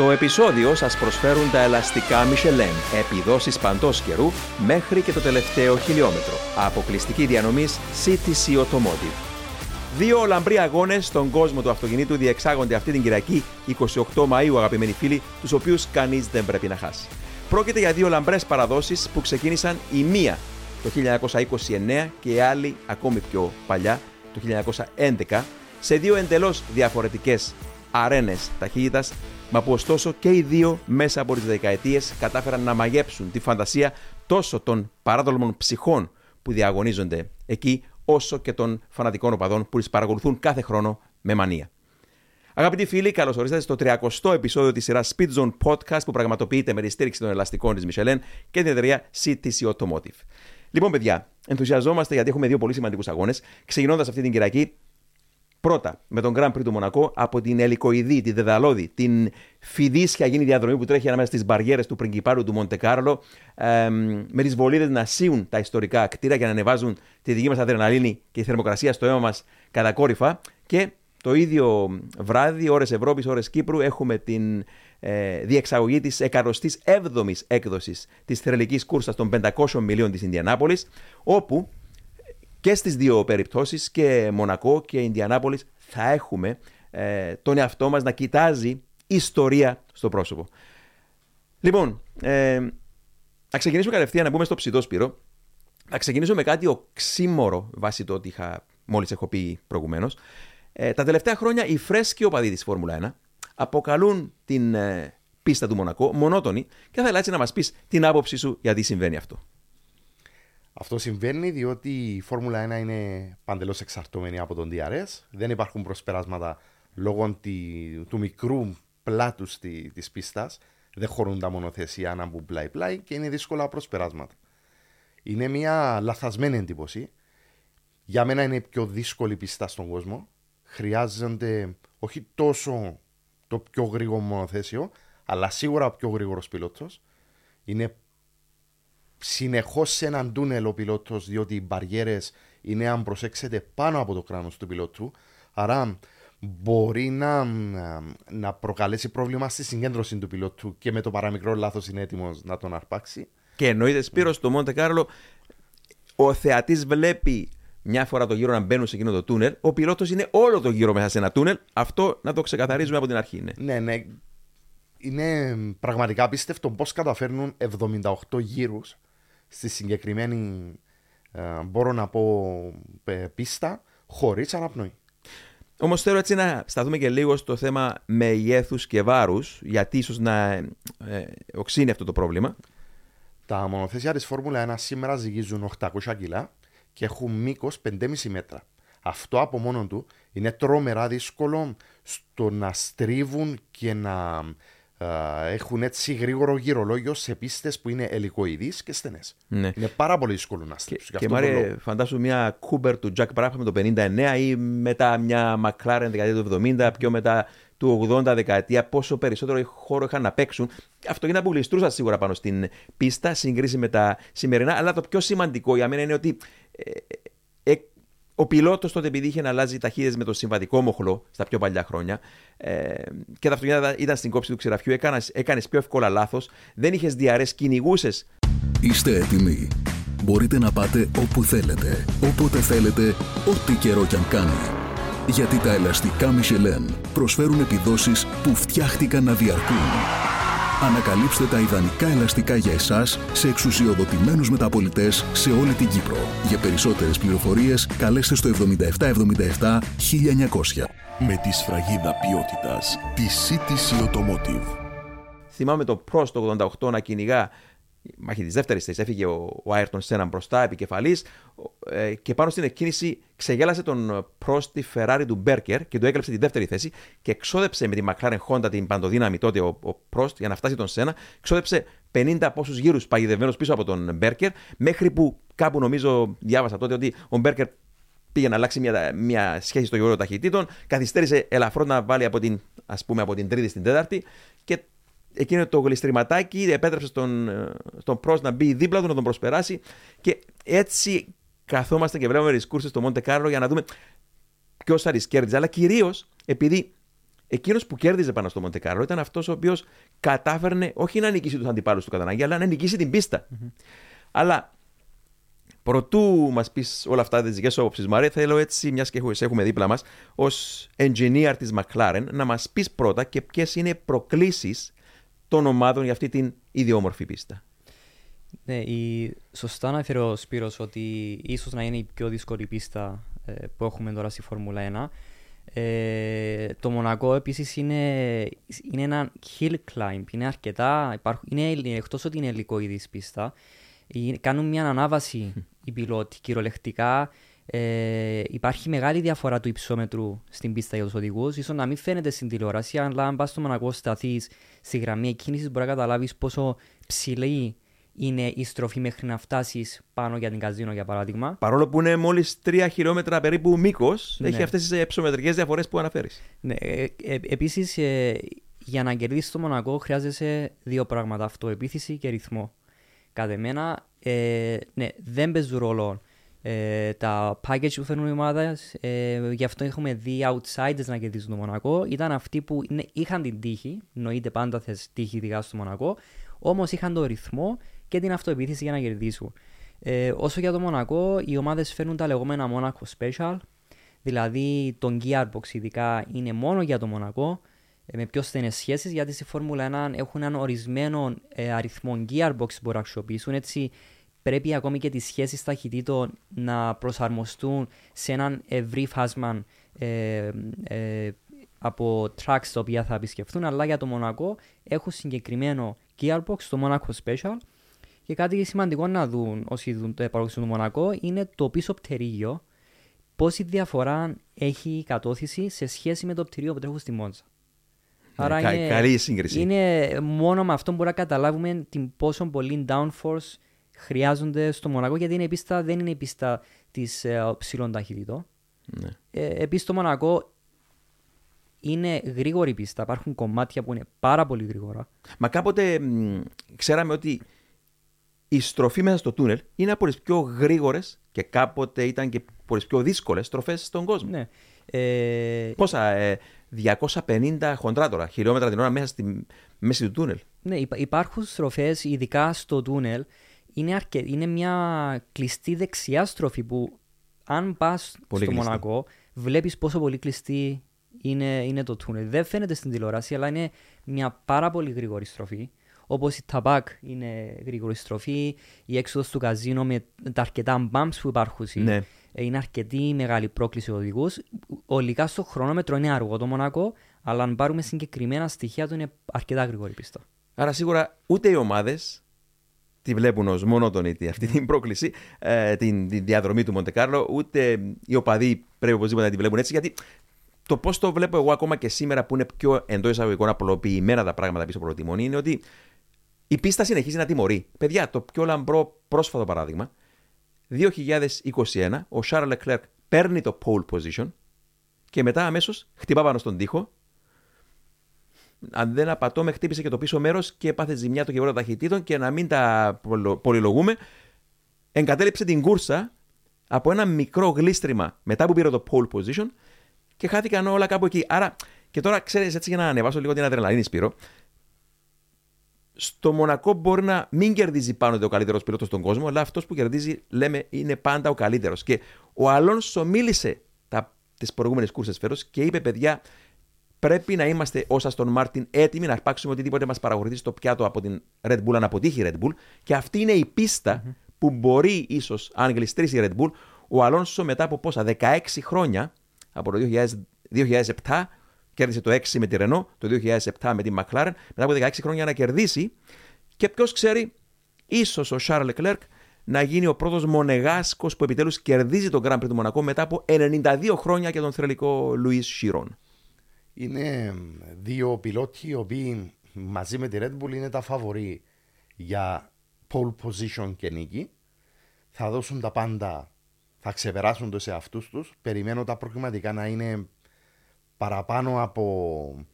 Στο επεισόδιο σας προσφέρουν τα ελαστικά Michelin, επιδόσεις παντός καιρού μέχρι και το τελευταίο χιλιόμετρο. Αποκλειστική διανομής CTC Automotive. Δύο λαμπροί αγώνες στον κόσμο του αυτοκινήτου διεξάγονται αυτή την Κυριακή 28 Μαου, αγαπημένοι φίλοι, τους οποίους κανείς δεν πρέπει να χάσει. Πρόκειται για δύο λαμπρές παραδόσεις που ξεκίνησαν η μία το 1929 και η άλλη ακόμη πιο παλιά το 1911 σε δύο εντελώς διαφορετικές αρένες ταχύτητας, μα που ωστόσο και οι δύο μέσα από τις δεκαετίες κατάφεραν να μαγέψουν τη φαντασία τόσο των παράδολμων ψυχών που διαγωνίζονται εκεί, όσο και των φανατικών οπαδών που τις παρακολουθούν κάθε χρόνο με μανία. Αγαπητοί φίλοι, καλώς ορίσατε στο 30ο επεισόδιο της σειράς Speed Zone Podcast που πραγματοποιείται με τη στήριξη των ελαστικών της Michelin και την εταιρεία CTC Automotive. Λοιπόν, παιδιά, ενθουσιαζόμαστε γιατί έχουμε δύο πολύ σημαντικούς αγώνες. Ξεκινώντας αυτή την Κυριακή, πρώτα με τον Grand Prix του Μονακό από την Ελικοειδή, τη Δεδαλώδη, την φιδίσια γίνει διαδρομή που τρέχει ανάμεσα στις μπαριέρες του Πριγκιπάρου του Μοντεκάρλο, ε, με τις βολίδες να σύουν τα ιστορικά κτίρια για να ανεβάζουν τη δική μας αδρεναλίνη και η θερμοκρασία στο αίμα μας κατακόρυφα. Και το ίδιο βράδυ, ώρες Ευρώπης, ώρες Κύπρου, έχουμε την ε, διεξαγωγή της 107η έκδοσης της θρελικής κούρσας των 500 μιλίων της Ινδιανάπολης, όπου και στις δύο περιπτώσεις, και Μονακό και Ινδιανάπολης, θα έχουμε ε, τον εαυτό μας να κοιτάζει ιστορία στο πρόσωπο. Λοιπόν, ε, να ξεκινήσουμε κατευθείαν να μπούμε στο ψητό Σπύρο. Να ξεκινήσω με κάτι οξύμορο βάσει το ότι είχα, μόλις έχω πει προηγουμένως. Ε, τα τελευταία χρόνια οι φρέσκοι οπαδοί της Φόρμουλα 1 αποκαλούν την ε, πίστα του Μονακό μονότονη και θα ήθελα έτσι να μας πεις την άποψή σου γιατί συμβαίνει αυτό. Αυτό συμβαίνει διότι η Φόρμουλα 1 είναι παντελώς εξαρτώμενη από τον DRS. Δεν υπάρχουν προσπεράσματα λόγω του μικρού πλάτους τη πίστας. Δεν χωρούν τα μονοθεσία να μπουν πλάι-πλάι και είναι δύσκολα προσπεράσματα. Είναι μια λαθασμένη εντύπωση. Για μένα είναι η πιο δύσκολη πίστα στον κόσμο. Χρειάζονται όχι τόσο το πιο γρήγορο μονοθέσιο, αλλά σίγουρα ο πιο γρήγορος πιλότος. Είναι συνεχώς σε έναν τούνελ ο πιλότος, διότι οι μπαριέρες είναι, αν προσέξετε, πάνω από το κράνος του πιλότου. Άρα μπορεί να, να προκαλέσει πρόβλημα στη συγκέντρωση του πιλότου και με το παραμικρό λάθος είναι έτοιμος να τον αρπάξει. Και εννοείται, Σπύρος, στο Μοντε Κάρλο, ο θεατής βλέπει μια φορά το γύρο να μπαίνουν σε εκείνο το τούνελ. Ο πιλότος είναι όλο το γύρο μέσα σε ένα τούνελ. Αυτό να το ξεκαθαρίζουμε από την αρχή. Ναι, ναι. ναι. Είναι πραγματικά απίστευτο πώς καταφέρνουν 78 γύρους στη συγκεκριμένη, ε, μπορώ να πω, πίστα χωρίς αναπνοή. Όμως θέλω έτσι να σταθούμε και λίγο στο θέμα μεγέθους και βάρους, γιατί ίσως να ε, οξύνει αυτό το πρόβλημα. Τα μονοθέσια της Φόρμουλα 1 σήμερα ζυγίζουν 800 κιλά και έχουν μήκος 5,5 μέτρα. Αυτό από μόνο του είναι τρομερά δύσκολο στο να στρίβουν και να έχουν έτσι γρήγορο γυρολόγιο σε πίστες που είναι ελικοειδείς και στενές. Ναι. Είναι πάρα πολύ δύσκολο να στρίψουν. Και, και Μάρια, φαντάσου μια Cooper του Jack Brabham το 59 ή μετά μια McLaren δεκαετία του 70, πιο μετά του 80 δεκαετία, πόσο περισσότερο χώρο είχαν να παίξουν. Αυτό γίνεται που γλιστρούσαν σίγουρα πάνω στην πίστα, συγκρίση με τα σημερινά. Αλλά το πιο σημαντικό για μένα είναι ότι ε, ε, ο πιλότος τότε, επειδή είχε να αλλάζει ταχύτητες με το συμβατικό μοχλό στα πιο παλιά χρόνια ε, και τα αυτοκίνητα ήταν στην κόψη του ξηραφιού, έκανες πιο εύκολα λάθος, δεν είχες διαρρές, κυνηγούσες. Είστε έτοιμοι. Μπορείτε να πάτε όπου θέλετε, όποτε θέλετε, ό,τι καιρό κι αν κάνει. Γιατί τα ελαστικά Michelin προσφέρουν επιδόσεις που φτιάχτηκαν να διαρκούν. Ανακαλύψτε τα ιδανικά ελαστικά για εσάς σε εξουσιοδοτημένους μεταπολιτές σε όλη την Κύπρο. Για περισσότερες πληροφορίες καλέστε στο 7777 1900. Με τη σφραγίδα ποιότητας τη CTC Automotive. Θυμάμαι το Pro το 88 να κυνηγά μάχη τη δεύτερη θέση. Έφυγε ο, ο Άιρτον Σένα μπροστά, επικεφαλής, ε, και πάνω στην εκκίνηση ξεγέλασε τον προ τη Ferrari του Μπέρκερ και του έκλεψε τη δεύτερη θέση και εξόδεψε με τη McLaren Honda την παντοδύναμη τότε ο, ο Prost για να φτάσει τον Σένα. Εξόδεψε 50 πόσους γύρους παγιδευμένο πίσω από τον Μπέρκερ, μέχρι που κάπου νομίζω διάβασα τότε ότι ο Μπέρκερ πήγε να αλλάξει μια, μια σχέση στο γεγονό ταχυτήτων, καθυστέρησε ελαφρώς να βάλει από την, ας πούμε, από την τρίτη στην τέταρτη και εκείνο το γλιστρηματάκι επέτρεψε στον, στον Πρός να μπει δίπλα του, να τον προσπεράσει και έτσι καθόμαστε και βλέπουμε τι κούρσε στο Μοντε Κάρλο για να δούμε ποιος θα τι κέρδιζε. Αλλά κυρίως επειδή εκείνος που κέρδιζε πάνω στο Μοντεκάρλο ήταν αυτός ο οποίος κατάφερνε όχι να νικήσει τους αντιπάλους του κατά ανάγκη, αλλά να νικήσει την πιστα Αλλά Προτού μας πεις όλα αυτά τις δικές σου όψει, Μαρία, θέλω έτσι, μιας και έχουμε δίπλα μας, ως engineer της McLaren, να μας πεις πρώτα και ποιες είναι οι προκλήσεις των ομάδων για αυτή την ιδιόμορφη πίστα. Ναι, η... σωστά αναφέρει ο Σπύρος ότι ίσως να είναι η πιο δύσκολη πίστα ε, που έχουμε τώρα στη Φόρμουλα 1. Ε, το Μονακό επίσης είναι, είναι ένα hill climb. Είναι αρκετά. Υπάρχουν, είναι, εκτός ότι είναι υλικοειδή πίστα, κάνουν μια ανάβαση οι πιλότοι. Κυριολεκτικά ε, υπάρχει μεγάλη διαφορά του υψόμετρου στην πίστα για τους οδηγούς. σω να μην φαίνεται στην τηλεόραση, αλλά αν πας στο Μονακό σταθείς στη γραμμή εκκίνηση, μπορείς να καταλάβεις πόσο ψηλή είναι η στροφή μέχρι να φτάσεις πάνω για την καζίνο, για παράδειγμα. Παρόλο που είναι μόλις 3 χιλιόμετρα περίπου μήκος, ναι. έχει αυτές τις υψομετρικές διαφορές που αναφέρεις. Ναι. Ε, ε, Επίσης, ε, για να κερδίσεις το Μονακό χρειάζεσαι δύο πράγματα: αυτοεπίθεση και ρυθμό. Κατά μένα, ε, ναι, δεν παίζουν ρόλο ε, τα package που φέρνουν οι ομάδες. Ε, γι' αυτό έχουμε δει outsiders να κερδίζουν το Μονακό. Ήταν αυτοί που ναι, είχαν την τύχη, εννοείται πάντα θες τύχη ειδικά στο Μονακό, όμως είχαν τον ρυθμό και την αυτοεπίθεση για να κερδίσουν. Ε, όσο για το Μονακό, οι ομάδες φέρνουν τα λεγόμενα Monaco Special, δηλαδή τον Gearbox ειδικά είναι μόνο για το Μονακό, ε, με πιο στενές σχέσεις, γιατί στη Φόρμουλα 1 έχουν έναν ορισμένο ε, αριθμό gearbox που μπορούν να αξιοποιήσουν. Έτσι, πρέπει ακόμη και τις σχέσεις ταχυτήτων να προσαρμοστούν σε έναν ευρύ φάσμα ε, ε, από tracks τα οποία θα επισκεφθούν. Αλλά για το Μονακό έχουν συγκεκριμένο gearbox, το Monaco Special. Και κάτι σημαντικό να δουν όσοι δουν το επαρχικό του Μονακό είναι το πίσω πτερίγιο. Πόση διαφορά έχει η κατώθηση σε σχέση με το πτυρίο που τρέχουν στη Μόντζα. Άρα κα, είναι, καλή σύγκριση. Είναι μόνο με αυτό που μπορούμε να καταλάβουμε την πόσο πολύ downforce χρειάζονται στο Μονακό, γιατί είναι η πίστα, δεν είναι η πίστα της ε, ψηλών ταχυτήτων. Ναι. Ε, Επίσης, το Μονακό είναι γρήγορη πίστα. Υπάρχουν κομμάτια που είναι πάρα πολύ γρήγορα. Μα κάποτε μ, ξέραμε ότι η στροφή μέσα στο τούνελ είναι από τις πιο γρήγορες και κάποτε ήταν και από τις πιο δύσκολες στροφές στον κόσμο. Ναι. Ε... Πόσα, ε, 250 χοντρά τώρα, χιλιόμετρα την ώρα μέσα στη μέση του τούνελ. Ναι, υπάρχουν στροφές, ειδικά στο τούνελ. Είναι, αρκε... είναι μια κλειστή δεξιά στροφή που αν πας στο κλειστή. Μονακό, βλέπεις πόσο πολύ κλειστή είναι, είναι το τούνελ. Δεν φαίνεται στην τηλεόραση, αλλά είναι μια πάρα πολύ γρήγορη στροφή. Όπως η Ταμπάκ είναι γρήγορη στροφή, η έξοδος του καζίνο με τα αρκετά bumps που υπάρχουν. Ναι. Ε, είναι αρκετή μεγάλη πρόκληση οδηγούς. Ολικά στο χρονόμετρο είναι αργό το Μονακό, αλλά αν πάρουμε συγκεκριμένα στοιχεία του είναι αρκετά γρήγορη πίστα. Άρα σίγουρα ούτε οι ομάδες τη βλέπουν ως μονότονη αυτή την πρόκληση, ε, την, την, διαδρομή του Μοντεκάρλο, ούτε οι οπαδοί πρέπει οπωσδήποτε να τη βλέπουν έτσι, γιατί το πώς το βλέπω εγώ ακόμα και σήμερα που είναι πιο εντός εισαγωγικών απλοποιημένα τα πράγματα πίσω από το τιμόνι είναι ότι η πίστα συνεχίζει να τιμωρεί. Παιδιά, το πιο λαμπρό πρόσφατο παράδειγμα 2021 ο Charles Leclerc παίρνει το pole position και μετά αμέσως χτυπά πάνω στον τοίχο. Αν δεν απατώ, με χτύπησε και το πίσω μέρος και πάθες ζημιά το γεγονό ταχυτήτων και να μην τα πολυλογούμε. Εγκατέλειψε την κούρσα από ένα μικρό γλίστριμα μετά που πήρε το pole position και χάθηκαν όλα κάπου εκεί. Άρα, και τώρα ξέρεις έτσι για να ανεβάσω λίγο την αδρεναλίνη, Σπύρο, στο Μονακό μπορεί να μην κερδίζει πάνω ο καλύτερος πιλότος στον κόσμο, αλλά αυτός που κερδίζει, λέμε, είναι πάντα ο καλύτερος. Και ο Αλόνσο μίλησε τις προηγούμενες κούρσες φέτος και είπε, παιδιά, πρέπει να είμαστε ως Αστον Μάρτιν έτοιμοι να αρπάξουμε οτιδήποτε μας παραγωγηθεί στο πιάτο από την Red Bull, αν αποτύχει η Red Bull. Και αυτή είναι η πιστα mm-hmm. που μπορεί ίσως, αν γλιστρήσει η Red Bull, ο Αλόνσο μετά από πόσα, 16 χρόνια, από το 2007 Κέρδισε το 6 με τη Renault, το 2007 με τη McLaren, μετά από 16 χρόνια να κερδίσει. Και ποιος ξέρει, ίσως ο Charles Leclerc να γίνει ο πρώτος μονεγάσκος που επιτέλους κερδίζει τον Grand Prix του Μονακό μετά από 92 χρόνια και τον θρελικό Λουί Σιρόν. Είναι δύο πιλότοι οι οποίοι μαζί με τη Red Bull είναι τα φαβορή για pole position και νίκη. Θα δώσουν τα πάντα, θα ξεπεράσουν το σε αυτού τους. Περιμένω τα προκριματικά να είναι παραπάνω από.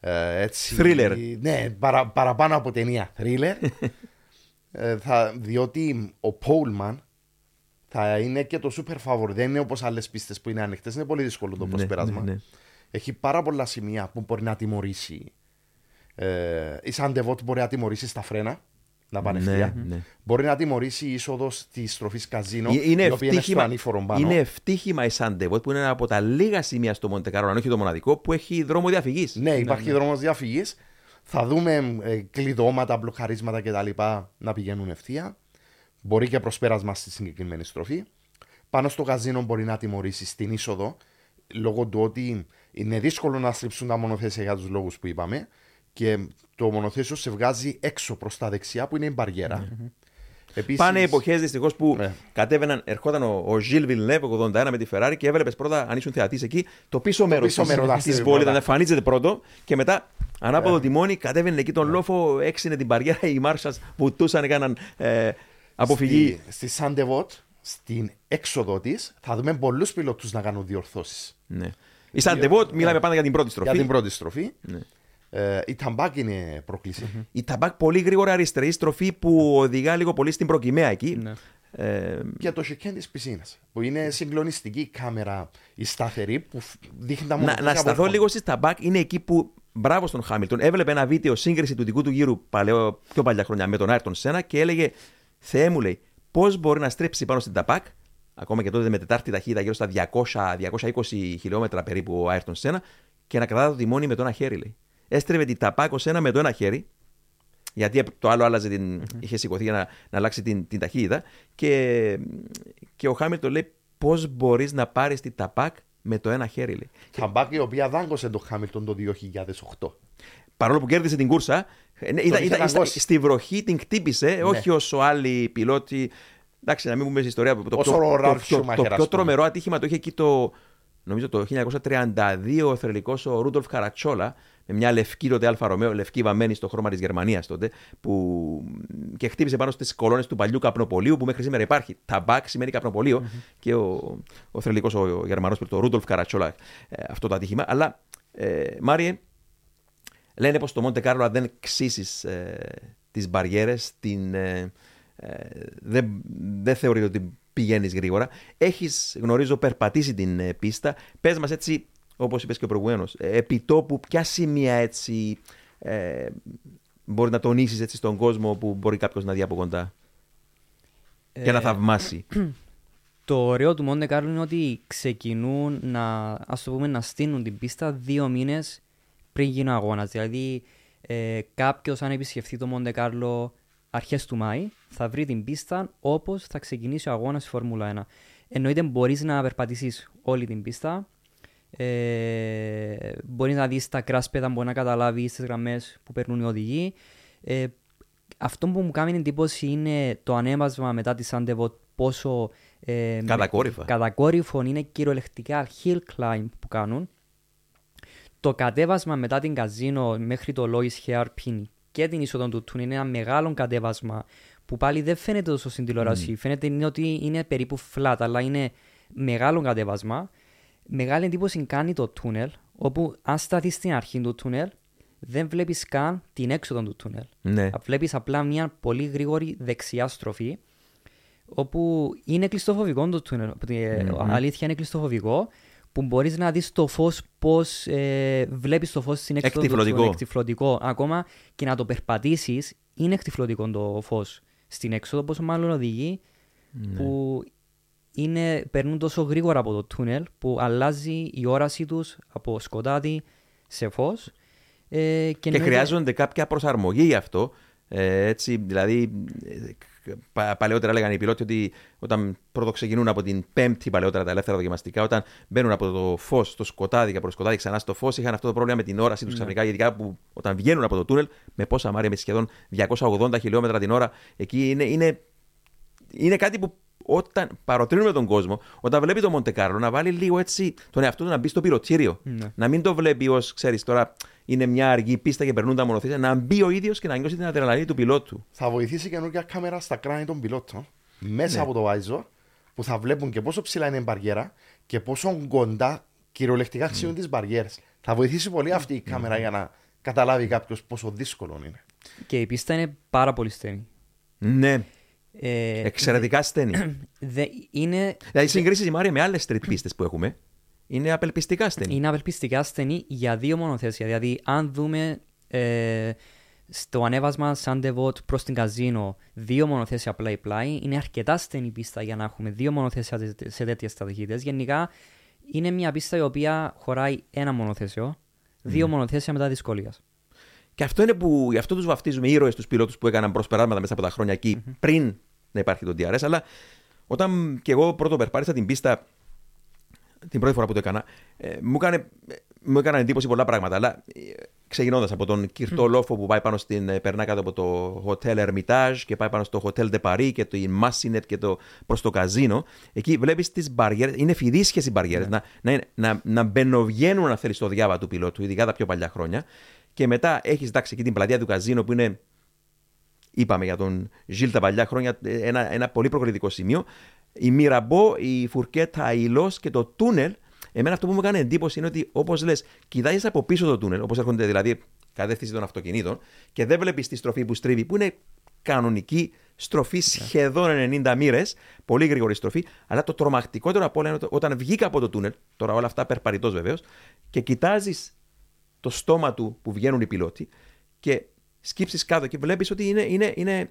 Ε, έτσι, Thriller. Ναι, παρα, παραπάνω από ταινία thriller. ε, θα, διότι ο poleman θα είναι και το super φαβορί. Δεν είναι όπως άλλες πίστες που είναι ανοιχτές. Είναι πολύ δύσκολο το ναι, προσπεράσμα. Ναι, ναι. Έχει πάρα πολλά σημεία που μπορεί να τιμωρήσει. Ε, η Sainte Dévote μπορεί να τιμωρήσει στα φρένα, να πάνε Ναι, ευθεία. ναι. Μπορεί να τιμωρήσει η είσοδος της στροφή καζίνο, Ε, Είναι η οποία είναι στο ευτύχημα, ανήφορο πάνω. είναι ευτύχημα η Sainte Dévote που είναι ένα από τα λίγα σημεία στο Μόντε Κάρλο, αν όχι το μοναδικό, που έχει δρόμο διαφυγής. Ναι, υπάρχει ναι, δρόμος διαφυγής. Θα δούμε ε, κλειδώματα, μπλοκαρίσματα κτλ. να πηγαίνουν ευθεία. Μπορεί και προσπέρασμα στη συγκεκριμένη στροφή. Πάνω στο καζίνο μπορεί να τιμωρήσει στην είσοδο λόγω του ότι είναι δύσκολο να στριψούν τα μονοθέσια για τους λόγους που είπαμε και το μονοθέσιο σε βγάζει έξω προς τα δεξιά που είναι η μπαριέρα. Επίσης, Πάνε εποχές δυστυχώς που Ναι. κατέβαιναν, ερχόταν ο, ο Ζιλ Βιλνέβ 81 με τη Ferrari και έβλεπες πρώτα, αν ήσουν θεατής εκεί, το πίσω μέρος πίσω μέρος της αυτής, πόλης πρώτα. να εμφανίζεται πρώτο και μετά ανάποδο τιμόνι κατέβαινε εκεί τον λόφο, έξυνε την μπαριέρα, οι marshals βουτούσαν, έκαναν ε, αποφυγή. Στη, στη Sainte Dévote, στην έξοδο της, θα δούμε πολλούς πιλότους να κάνουν διορθώσεις. Ναι. Η Sainte Dévote, μιλάμε πάντα για την πρώτη στροφή. Για την πρώτη στροφή. Ναι. Ε, η Ταμπάκ είναι πρόκληση. Η ταμπάκ πολύ γρήγορα αριστερή στροφή που οδηγά λίγο πολύ στην προκυμαία εκεί. Ναι. Ε, για το σικέιν της πισίνας. Που είναι συγκλονιστική η κάμερα, η σταθερή που φ- δείχνει τα να, μονοπάτια να από σταθώ έρχονται. λίγο στη ταμπάκ είναι εκεί που. Μπράβο στον Χάμιλτον. Έβλεπε ένα βίντεο σύγκριση του δικού του γύρου παλαιό, πιο παλιά χρόνια με τον Άιρτον Σένα και έλεγε Θεέ μου, λέει, πώς μπορεί να στρέψει πάνω στην ταμπάκ, ακόμα και τότε με τετάρτη ταχύτητα γύρω στα 200-220 χιλιόμετρα περίπου ο Άιρτον Σένα, και να κρατά το τιμόνι με το ένα χέρι, λέει. Έστρεβε την ταπάκ ο Σένα με το ένα χέρι, γιατί το άλλο άλλαζε την, είχε σηκωθεί για να, να αλλάξει την, την ταχύτητα. Και, και ο Χάμιλτον λέει: Πώς μπορείς να πάρεις την Ταμπάκ με το ένα χέρι, λέει. Ταμπάκ η οποία δάγκωσε τον Χάμιλτον το 2008. Παρόλο που κέρδισε την κούρσα, ε, ναι, ήταν, είχε ήταν- δαγκώσει. στη βροχή την κτύπησε, όχι όσο άλλοι πιλότοι. Εντάξει, να μην πούμε στην ιστορία. Το, Όσο το, ο το, Ραλφ το, Σούμαχερ, το ας πιο πούμε. τρομερό ατύχημα το είχε εκεί το. Νομίζω το 1932 ο θρυλικό ο Ρούντολφ Καρατσιόλα με μια λευκή τότε Alfa Romeo, λευκή βαμμένη στο χρώμα της Γερμανίας τότε, που και χτύπησε πάνω στις κολόνες του παλιού καπνοπολίου που μέχρι σήμερα υπάρχει. Ταμπάκ σημαίνει καπνοπολείο και ο, ο θρελικό ο, ο Γερμανό ο Ρούντολφ Καρατσόλα ε, αυτό το ατύχημα. Αλλά ε, Μάριε, Λένε πως στο Μοντε Κάρλο αν δεν ξύσεις ε, τις μπαριέρες την, ε, ε, δεν, δεν θεωρείται ότι πηγαίνεις γρήγορα. Έχεις, γνωρίζω, περπατήσει την ε, πίστα. Πες μας έτσι, όπως είπες και προηγουμένως, ε, επί τόπου ποια σημεία έτσι ε, μπορεί να τονίσεις έτσι στον κόσμο που μπορεί κάποιος να δει από κοντά και να Ε, θαυμάσει; Το ωραίο του Μοντε Κάρλο είναι ότι ξεκινούν να, ας το πούμε, να στείλουν την πίστα δύο μήνες πριν γίνει ο αγώνας. Δηλαδή, ε, κάποιος αν επισκεφθεί το Μοντε Κάρλο αρχές του Μάη, θα βρει την πίστα όπως θα ξεκινήσει ο αγώνας στη Φόρμουλα 1. Εννοείται μπορείς να περπατήσεις όλη την πίστα, ε, μπορείς να δεις τα κράσπεδα, μπορείς να καταλάβεις τις γραμμές που περνούν οι οδηγοί. Ε, αυτό που μου κάνει εντύπωση είναι το ανέβασμα μετά τη Σάντεβο πόσο ε, Κατακόρυφα. κατακόρυφο είναι κυριολεκτικά hill climb που κάνουν. Το κατέβασμα μετά την καζίνο μέχρι το Lois Hairpin και την είσοδο του Τούν είναι ένα μεγάλο κατέβασμα που πάλι δεν φαίνεται τόσο στην τηλεόραση. Φαίνεται είναι ότι είναι περίπου flat, αλλά είναι μεγάλο κατέβασμα. Μεγάλη εντύπωση κάνει το τούνελ, όπου αν σταθείς στην αρχή του τούνελ, δεν βλέπεις καν την έξοδο του τούνελ. ναι. Βλέπεις απλά μια πολύ γρήγορη δεξιά στροφή, όπου είναι κλειστοφοβικό το τούνελ. Ε, Αλήθεια είναι κλειστοφοβικό, που μπορείς να δεις το φως πώς ε, βλέπεις το φως στην έξοδο του Εκτυφλωτικό. τούνελ. Εκτυφλωτικό. Ακόμα και να το περπατήσεις, είναι εκτυφλωτικό το φως στην έξοδο, πόσο μάλλον οδηγεί, που είναι, περνούν τόσο γρήγορα από το τούνελ, που αλλάζει η όραση τους από σκοτάδι σε φως. Ε, και Και εννοείται- χρειάζονται κάποια προσαρμογή γι' αυτό. Ε, έτσι, δηλαδή, ε, πα- παλαιότερα λέγανε οι πιλότοι ότι όταν πρώτο ξεκινούν από την πέμπτη παλαιότερα τα ελεύθερα δοκιμαστικά, όταν μπαίνουν από το φως στο σκοτάδι και από το σκοτάδι ξανά στο φως, είχαν αυτό το πρόβλημα με την όραση τους ξαφνικά. Ειδικά που όταν βγαίνουν από το τούνελ, με πόσα μάρια, με σχεδόν 280 χιλιόμετρα την ώρα, εκεί είναι, είναι, είναι κάτι που όταν παροτρύνουμε τον κόσμο, όταν βλέπει το Μοντεκάρλο να βάλει λίγο έτσι τον εαυτό του να μπει στο πυροτήριο. Ναι. Να μην το βλέπει ως, ξέρεις τώρα, είναι μια αργή πίστα και περνούν τα μονοθέσια. Να μπει ο ίδιος και να νιώσει την αδρεναλίνη του πιλότου. Θα βοηθήσει καινούργια κάμερα στα κράνη των πιλότων μέσα Ναι. από το Άιζο που θα βλέπουν και πόσο ψηλά είναι η μπαριέρα και πόσο κοντά κυριολεκτικά Ναι. αξιούν τις μπαριέρες. Θα βοηθήσει πολύ αυτή η κάμερα για να καταλάβει κάποιος πόσο δύσκολο είναι. Και η πίστα είναι πάρα πολύ στενή. Ναι, Ε, εξαιρετικά στενή. δε, είναι, δηλαδή, συγκρίσεις η Μάρια με άλλες street πίστες που έχουμε, είναι απελπιστικά στενή. Είναι απελπιστικά στενή για δύο μονοθέσια. Δηλαδή, αν δούμε ε, στο ανέβασμα σαν Devote προς την καζίνο δύο μονοθέσια πλάι-πλάι, είναι αρκετά στενή πίστα για να έχουμε δύο μονοθέσια σε τέτοιες ταχύτητε. Γενικά, είναι μια πίστα η οποία χωράει ένα μονοθέσιο, δύο mm. μονοθέσια μετά δυσκολίας. Και αυτό είναι που γι' αυτό τους βαφτίζουμε ήρωες τους πιλότους που έκαναν προσπεράσματα μέσα από τα χρόνια εκεί mm-hmm. πριν να υπάρχει το DRS. Αλλά όταν και εγώ πρώτο περπάτησα την πίστα την πρώτη φορά που το έκανα, ε, μου, έκανε, μου έκαναν εντύπωση πολλά πράγματα. Αλλά ε, ξεκινώντας από τον Κυρτό Λόφο που πάει πάνω στην. Ε, περνά κάτω από το Hotel Hermitage και πάει πάνω στο Hotel de Paris και το Massinet και το, προς το καζίνο. Εκεί βλέπεις τις μπαριέρες. Είναι φιδίσχες οι μπαριέρες. Ναι. Να, να, να, να μπαινοβγαίνουν, αν θέλεις, στο διάβα του πιλότου, ειδικά τα πιο παλιά χρόνια. Και μετά έχεις εντάξει εκεί την πλατεία του καζίνο που είναι. Είπαμε για τον Ζιλ τα παλιά χρόνια, ένα, ένα πολύ προκριτικό σημείο. Η Μυραμπό, η Φουρκέτα, η Λό και το τούνελ. Εμένα αυτό που μου έκανε εντύπωση είναι ότι όπως λες, κοιτάζεις από πίσω το τούνελ, όπως έρχονται δηλαδή κατεύθυνση των αυτοκινήτων, και δεν βλέπεις τη στροφή που στρίβει, που είναι κανονική στροφή ναι. σχεδόν 90 μοίρες, πολύ γρήγορη στροφή. Αλλά το τρομακτικότερο από όλα είναι όταν βγήκα από το τούνελ, τώρα όλα αυτά περπαρητό βεβαίως, και κοιτάζεις το στόμα του που βγαίνουν οι πιλότοι και σκύψεις κάτω και βλέπεις ότι είναι, είναι, είναι,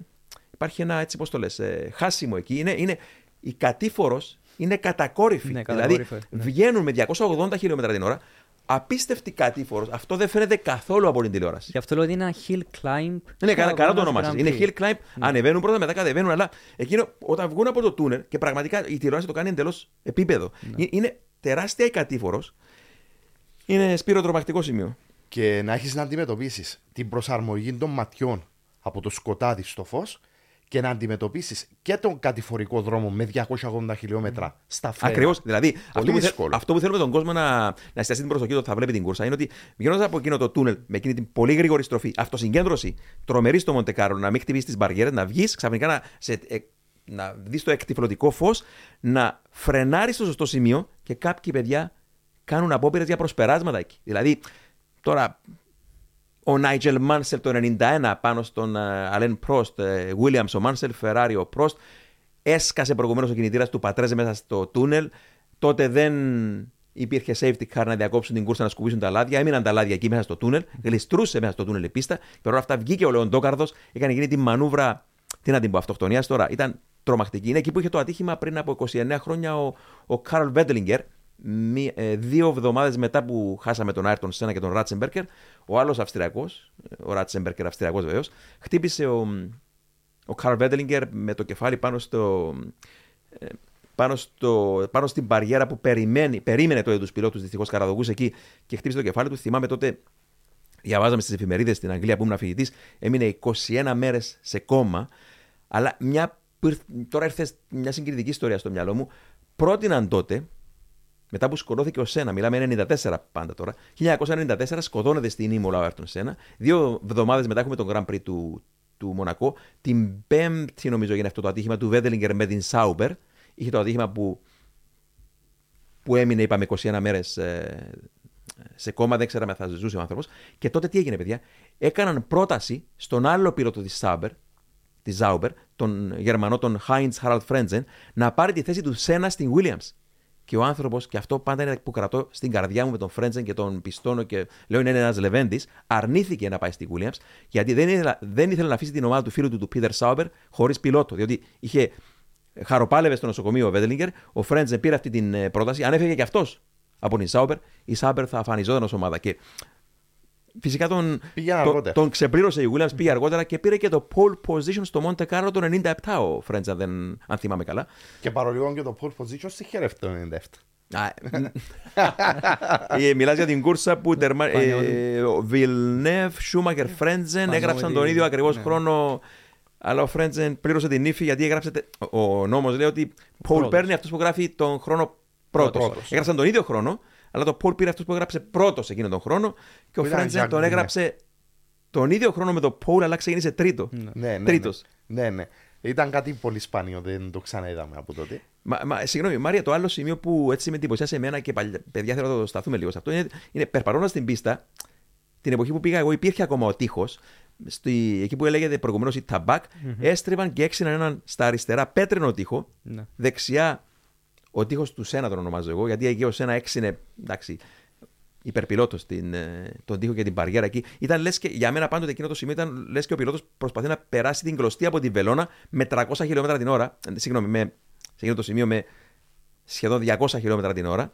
υπάρχει ένα έτσι πώς το λες, ε, χάσιμο εκεί. Είναι, είναι, η κατήφορος είναι κατακόρυφη. Ναι, δηλαδή ναι. βγαίνουν με 280 χιλιόμετρα την ώρα. Απίστευτη κατήφορος. Αυτό δεν φαίνεται καθόλου από την τηλεόραση. Γι' αυτό λέω ότι είναι ένα hill climb. Ναι, καλά, καλά το ονομάζεις. Είναι hill climb. Ναι. Ανεβαίνουν πρώτα, μετά κατεβαίνουν. Αλλά εκείνο, όταν βγουν από το τούνελ και πραγματικά η τηλεόραση το κάνει εντελώς επίπεδο. Ναι. Είναι τεράστια η κατήφορος είναι σπύρο τρομακτικό σημείο. Και να έχεις να αντιμετωπίσεις την προσαρμογή των ματιών από το σκοτάδι στο φως και να αντιμετωπίσεις και τον κατηφορικό δρόμο με 280 χιλιόμετρα mm. στα φρένα. Ακριβώς. Δηλαδή, αυτό που, αυτό που, θέλουμε τον κόσμο να, να εστιαστεί την προσοχή του θα βλέπει την κούρσα είναι ότι βγαίνοντας από εκείνο το τούνελ με εκείνη την πολύ γρήγορη στροφή, αυτοσυγκέντρωση, τρομερή στο Μοντεκάρο, να μην χτυπήσεις τις μπαριέρες, να βγεις ξαφνικά να, σε, ε, να δεις το εκτιφλωτικό φως, να φρενάρεις στο σωστό σημείο και κάποιοι παιδιά κάνουν απόπειρες για προσπεράσματα εκεί. Δηλαδή, τώρα ο Νάιτζελ Μάνσελ το 91 πάνω στον Αλέν Πρόστ, Βίλιαμ ο Μάνσελ, Φεράρι ο Πρόστ, έσκασε προηγουμένως ο κινητήρας του Πατρέζε μέσα στο τούνελ. Τότε δεν υπήρχε safety car να διακόψουν την κούρσα να σκουπίσουν τα λάδια. Έμειναν τα λάδια εκεί μέσα στο τούνελ, γλιστρούσε μέσα στο τούνελ η πίστα. Και όλα αυτά βγήκε ο Λεοντόκαρδος, έκανε γίνει τη μανούβρα, τι να την πω, αυτοκτονίας τώρα. Ήταν τρομακτική. Είναι εκεί που είχε το ατύχημα πριν από 29 χρόνια ο, ο Καρλ Βέντλιγκερ, ε, δύο εβδομάδες μετά που χάσαμε τον Άιρτον Σένα και τον Ράτσεμπερκερ, ο άλλος Αυστριακός, ο Ράτσεμπερκερ Αυστριακός βεβαίως, χτύπησε ο, ο Καρλ Βέντελιγκερ με το κεφάλι πάνω στο. Ε, πάνω, στο, πάνω στην παριέρα που περιμένει, περίμενε το του πιλότου, δυστυχώς καραδογούσε εκεί και χτύπησε το κεφάλι του. Θυμάμαι τότε, διαβάζαμε στις εφημερίδες στην Αγγλία που ήμουν φοιτητή, έμεινε 21 μέρες σε κόμμα. Αλλά μια, τώρα ήρθε μια συγκριτική ιστορία στο μυαλό μου. Πρότειναν τότε, μετά που σκοτώθηκε ο Σένα, μιλάμε 94 πάντα τώρα. 1994 σκοτώνεται στην Ήμολα ο Άρτον Σένα. Δύο εβδομάδες μετά έχουμε τον Grand Prix του, του Μονακό. Την πέμπτη, νομίζω, έγινε αυτό το ατύχημα του Βέντλινγκερ με την Sauber. Είχε το ατύχημα που, που έμεινε, είπαμε, 21 μέρες ε, σε κώμα, δεν ξέραμε αν θα ζούσε ο άνθρωπος. Και τότε τι έγινε, παιδιά; Έκαναν πρόταση στον άλλο πιλότο της Sauber, της Sauber, τον Γερμανό, τον Χάιντς Χάραλντ Φρέντζεν, να πάρει τη θέση του Σένα στην Williams. Και ο άνθρωπος, και αυτό πάντα είναι που κρατώ στην καρδιά μου με τον Φρέντζεν και τον Πιστόνο και λέω είναι ένας λεβέντης, αρνήθηκε να πάει στη Williams γιατί δεν ήθελε, δεν ήθελε να αφήσει την ομάδα του φίλου του, του Πίτερ Σάουμπερ, χωρίς πιλότο. Διότι είχε χαροπάλευε στο νοσοκομείο ο Βέντελιγκερ, ο Φρέντζεν πήρε αυτή την ε, πρόταση, αν έφεγε και αυτός από την Σάουμπερ, η Σάουμπερ θα αφανιζόταν ως ομάδα. Και Φυσικά τον, τον, τον ξεπλήρωσε η Williams, πήγε αργότερα και πήρε και το pole position στο Monte Carlo το 97 ο Φρέντζα, δεν, αν θυμάμαι καλά. Και παρολίγο και το pole position στη Χέρεφ το 97. Ε, μιλάς για την κούρσα που τερμα... ε, Βιλνεύ, Σούμακερ, Φρέντζεν έγραψαν τον ίδιο ακριβώς ναι. χρόνο αλλά ο Φρέντζεν πλήρωσε την ύφη γιατί έγραψε. Ο νόμος λέει ότι Πολ παίρνει αυτός που γράφει τον χρόνο πρώτος. Έγραψαν τον ίδιο χρόνο, αλλά το Πολ πήρε αυτό που έγραψε πρώτος εκείνον τον χρόνο και ο Φρέντζεν τον έγραψε τον ίδιο χρόνο με το Πολ, αλλά ξεκίνησε τρίτο. Ναι, ναι, ναι. Τρίτος. ναι, ναι. Ήταν κάτι πολύ σπάνιο, δεν το ξαναείδαμε από τότε. Μα, μα, συγγνώμη, Μάρια, το άλλο σημείο που έτσι με εντυπωσιάσε εμένα και παλιά, παιδιά θέλω να το σταθούμε λίγο σε αυτό είναι, είναι περπαρώντα την πίστα, την εποχή που πήγα εγώ υπήρχε ακόμα ο τείχος. Εκεί που έλεγε προηγουμένως η ταμπακ, mm-hmm. έστριβαν και έξιναν έναν στα αριστερά πέτρινο τείχο, ναι. δεξιά ο τείχος του Σένα τον ονομάζω εγώ, γιατί εκεί ο Σένα 6 είναι εντάξει, υπερπιλότος ε, τον τείχο και την παριέρα εκεί. Ήταν λες και για μένα πάντοτε εκείνο το σημείο ήταν λες και ο πιλότος προσπαθεί να περάσει την κλωστή από την βελόνα με 300 χιλιόμετρα την ώρα. Ε, συγγνώμη, με, σε εκείνο το σημείο με σχεδόν 200 χιλιόμετρα την ώρα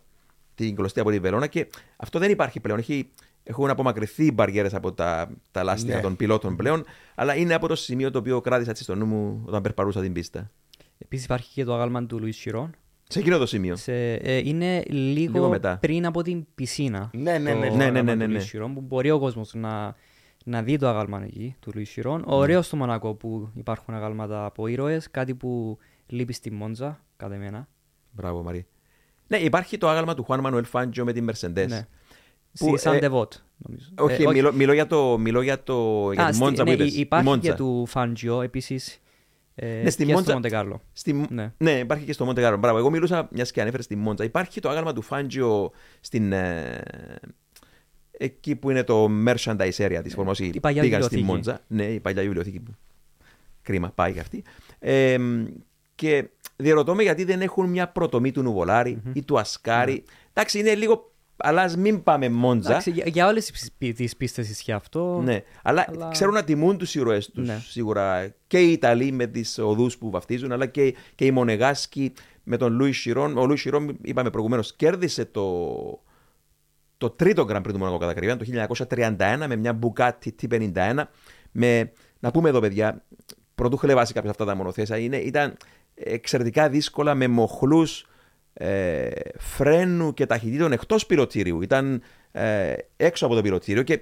την κλωστή από την βελόνα και αυτό δεν υπάρχει πλέον. Έχει, έχουν απομακρυνθεί οι μπαριέρες από τα, τα λάστιχα ναι. των πιλότων πλέον, αλλά είναι από το σημείο το οποίο κράτησα στο νου μου όταν περπαρούσα την πίστα. Επίσης υπάρχει και το άγαλμα του Λουίς Σιρόν, σε εκείνο το σημείο. Σε, ε, είναι λίγο, λίγο μετά. πριν από την πισίνα. Ναι, ναι, ναι. Το ναι, ναι, ναι, ναι, ναι. που μπορεί ο κόσμος να, να δει το αγάλμα εκεί του Λουί Σιρόν. Ναι. Ωραίο στο Μονακό που υπάρχουν αγάλματα από ήρωες, κάτι που λείπει στη Μόντζα, κατά εμένα. Μπράβο, Μαρή. Ναι, υπάρχει το άγαλμα του Χουάν Μανουέλ Φάντζο με την Mercedes. Ναι. Που, Σαν ε, νομίζω. Όχι, ε, μιλώ, μιλώ, για, το, μιλώ για, το, για Α, τη Μόντζα ναι, που είπες. Υπάρχει και του Φάντζιο επίσης ε, ναι, στη και Μόντζα, στο Μοντεκάρλο. Στη... Ναι. ναι. υπάρχει και στο Μοντεκάρλο. Μπράβο. Εγώ μιλούσα, μιας και ανέφερες στη Μόντζα. Υπάρχει το άγαλμα του Φάντζιο στην. Ε, εκεί που είναι το merchandise area της Φόρμα. Η παλιά Πήγαν στη Μόντζα. Ναι, η παλιά βιβλιοθήκη. Κρίμα, πάει και αυτή. Ε, και διαρωτώ με γιατί δεν έχουν μια προτομή του Νουβολάρη mm-hmm. ή του Ασκάρη. Mm-hmm. Εντάξει, είναι λίγο αλλάς α μην πάμε μόντζα. Εντάξει, για, για όλες τις πίστες ισχύει αυτό. Ναι, αλλά, αλλά... ξέρουν να τιμούν τους ήρωές τους ναι. σίγουρα και οι Ιταλοί με τις οδούς που βαφτίζουν, αλλά και, και οι Μονεγάσκοι με τον Λούι Σιρόν. Ο Λούι Σιρόν, είπαμε προηγουμένως, κέρδισε το, το τρίτο Grand Prix του Μονακό κατά κρυβία το 1931 με μια Μπουκάτι T51. Με, να πούμε εδώ, παιδιά, πρωτού χλεβάσει κάποια αυτά τα μονοθέσια, είναι, ήταν εξαιρετικά δύσκολα με μοχλούς ε, φρένου και ταχυτήτων εκτός πυροτήριου. Ήταν ε, έξω από το πυροτήριο και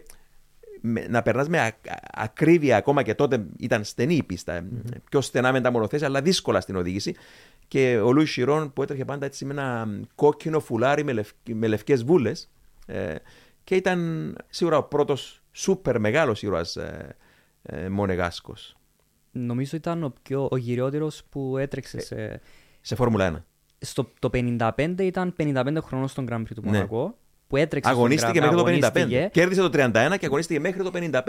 με, να περνάς με α, ακρίβεια ακόμα και τότε ήταν στενή η πίστα. Mm-hmm. Πιο στενά με τα μονοθέσια, αλλά δύσκολα στην οδήγηση. Και ο Λούι Σιρόν που έτρεχε πάντα έτσι με ένα κόκκινο φουλάρι με, λευ, με λευκές βούλες. Ε, και ήταν σίγουρα ο πρώτος σούπερ μεγάλος ήρωας ε, ε, Μονεγάσκος. Νομίζω ήταν ο, πιο, ο γυριότερος που έτρεξε ε, σε... Σε Φόρμουλα 1 στο, το 55 ήταν 55 χρονών στον Grand Prix του ναι. Μονακό. Που έτρεξε αγωνίστηκε μέχρι το 55. Κέρδισε το 31 και αγωνίστηκε μέχρι το 55.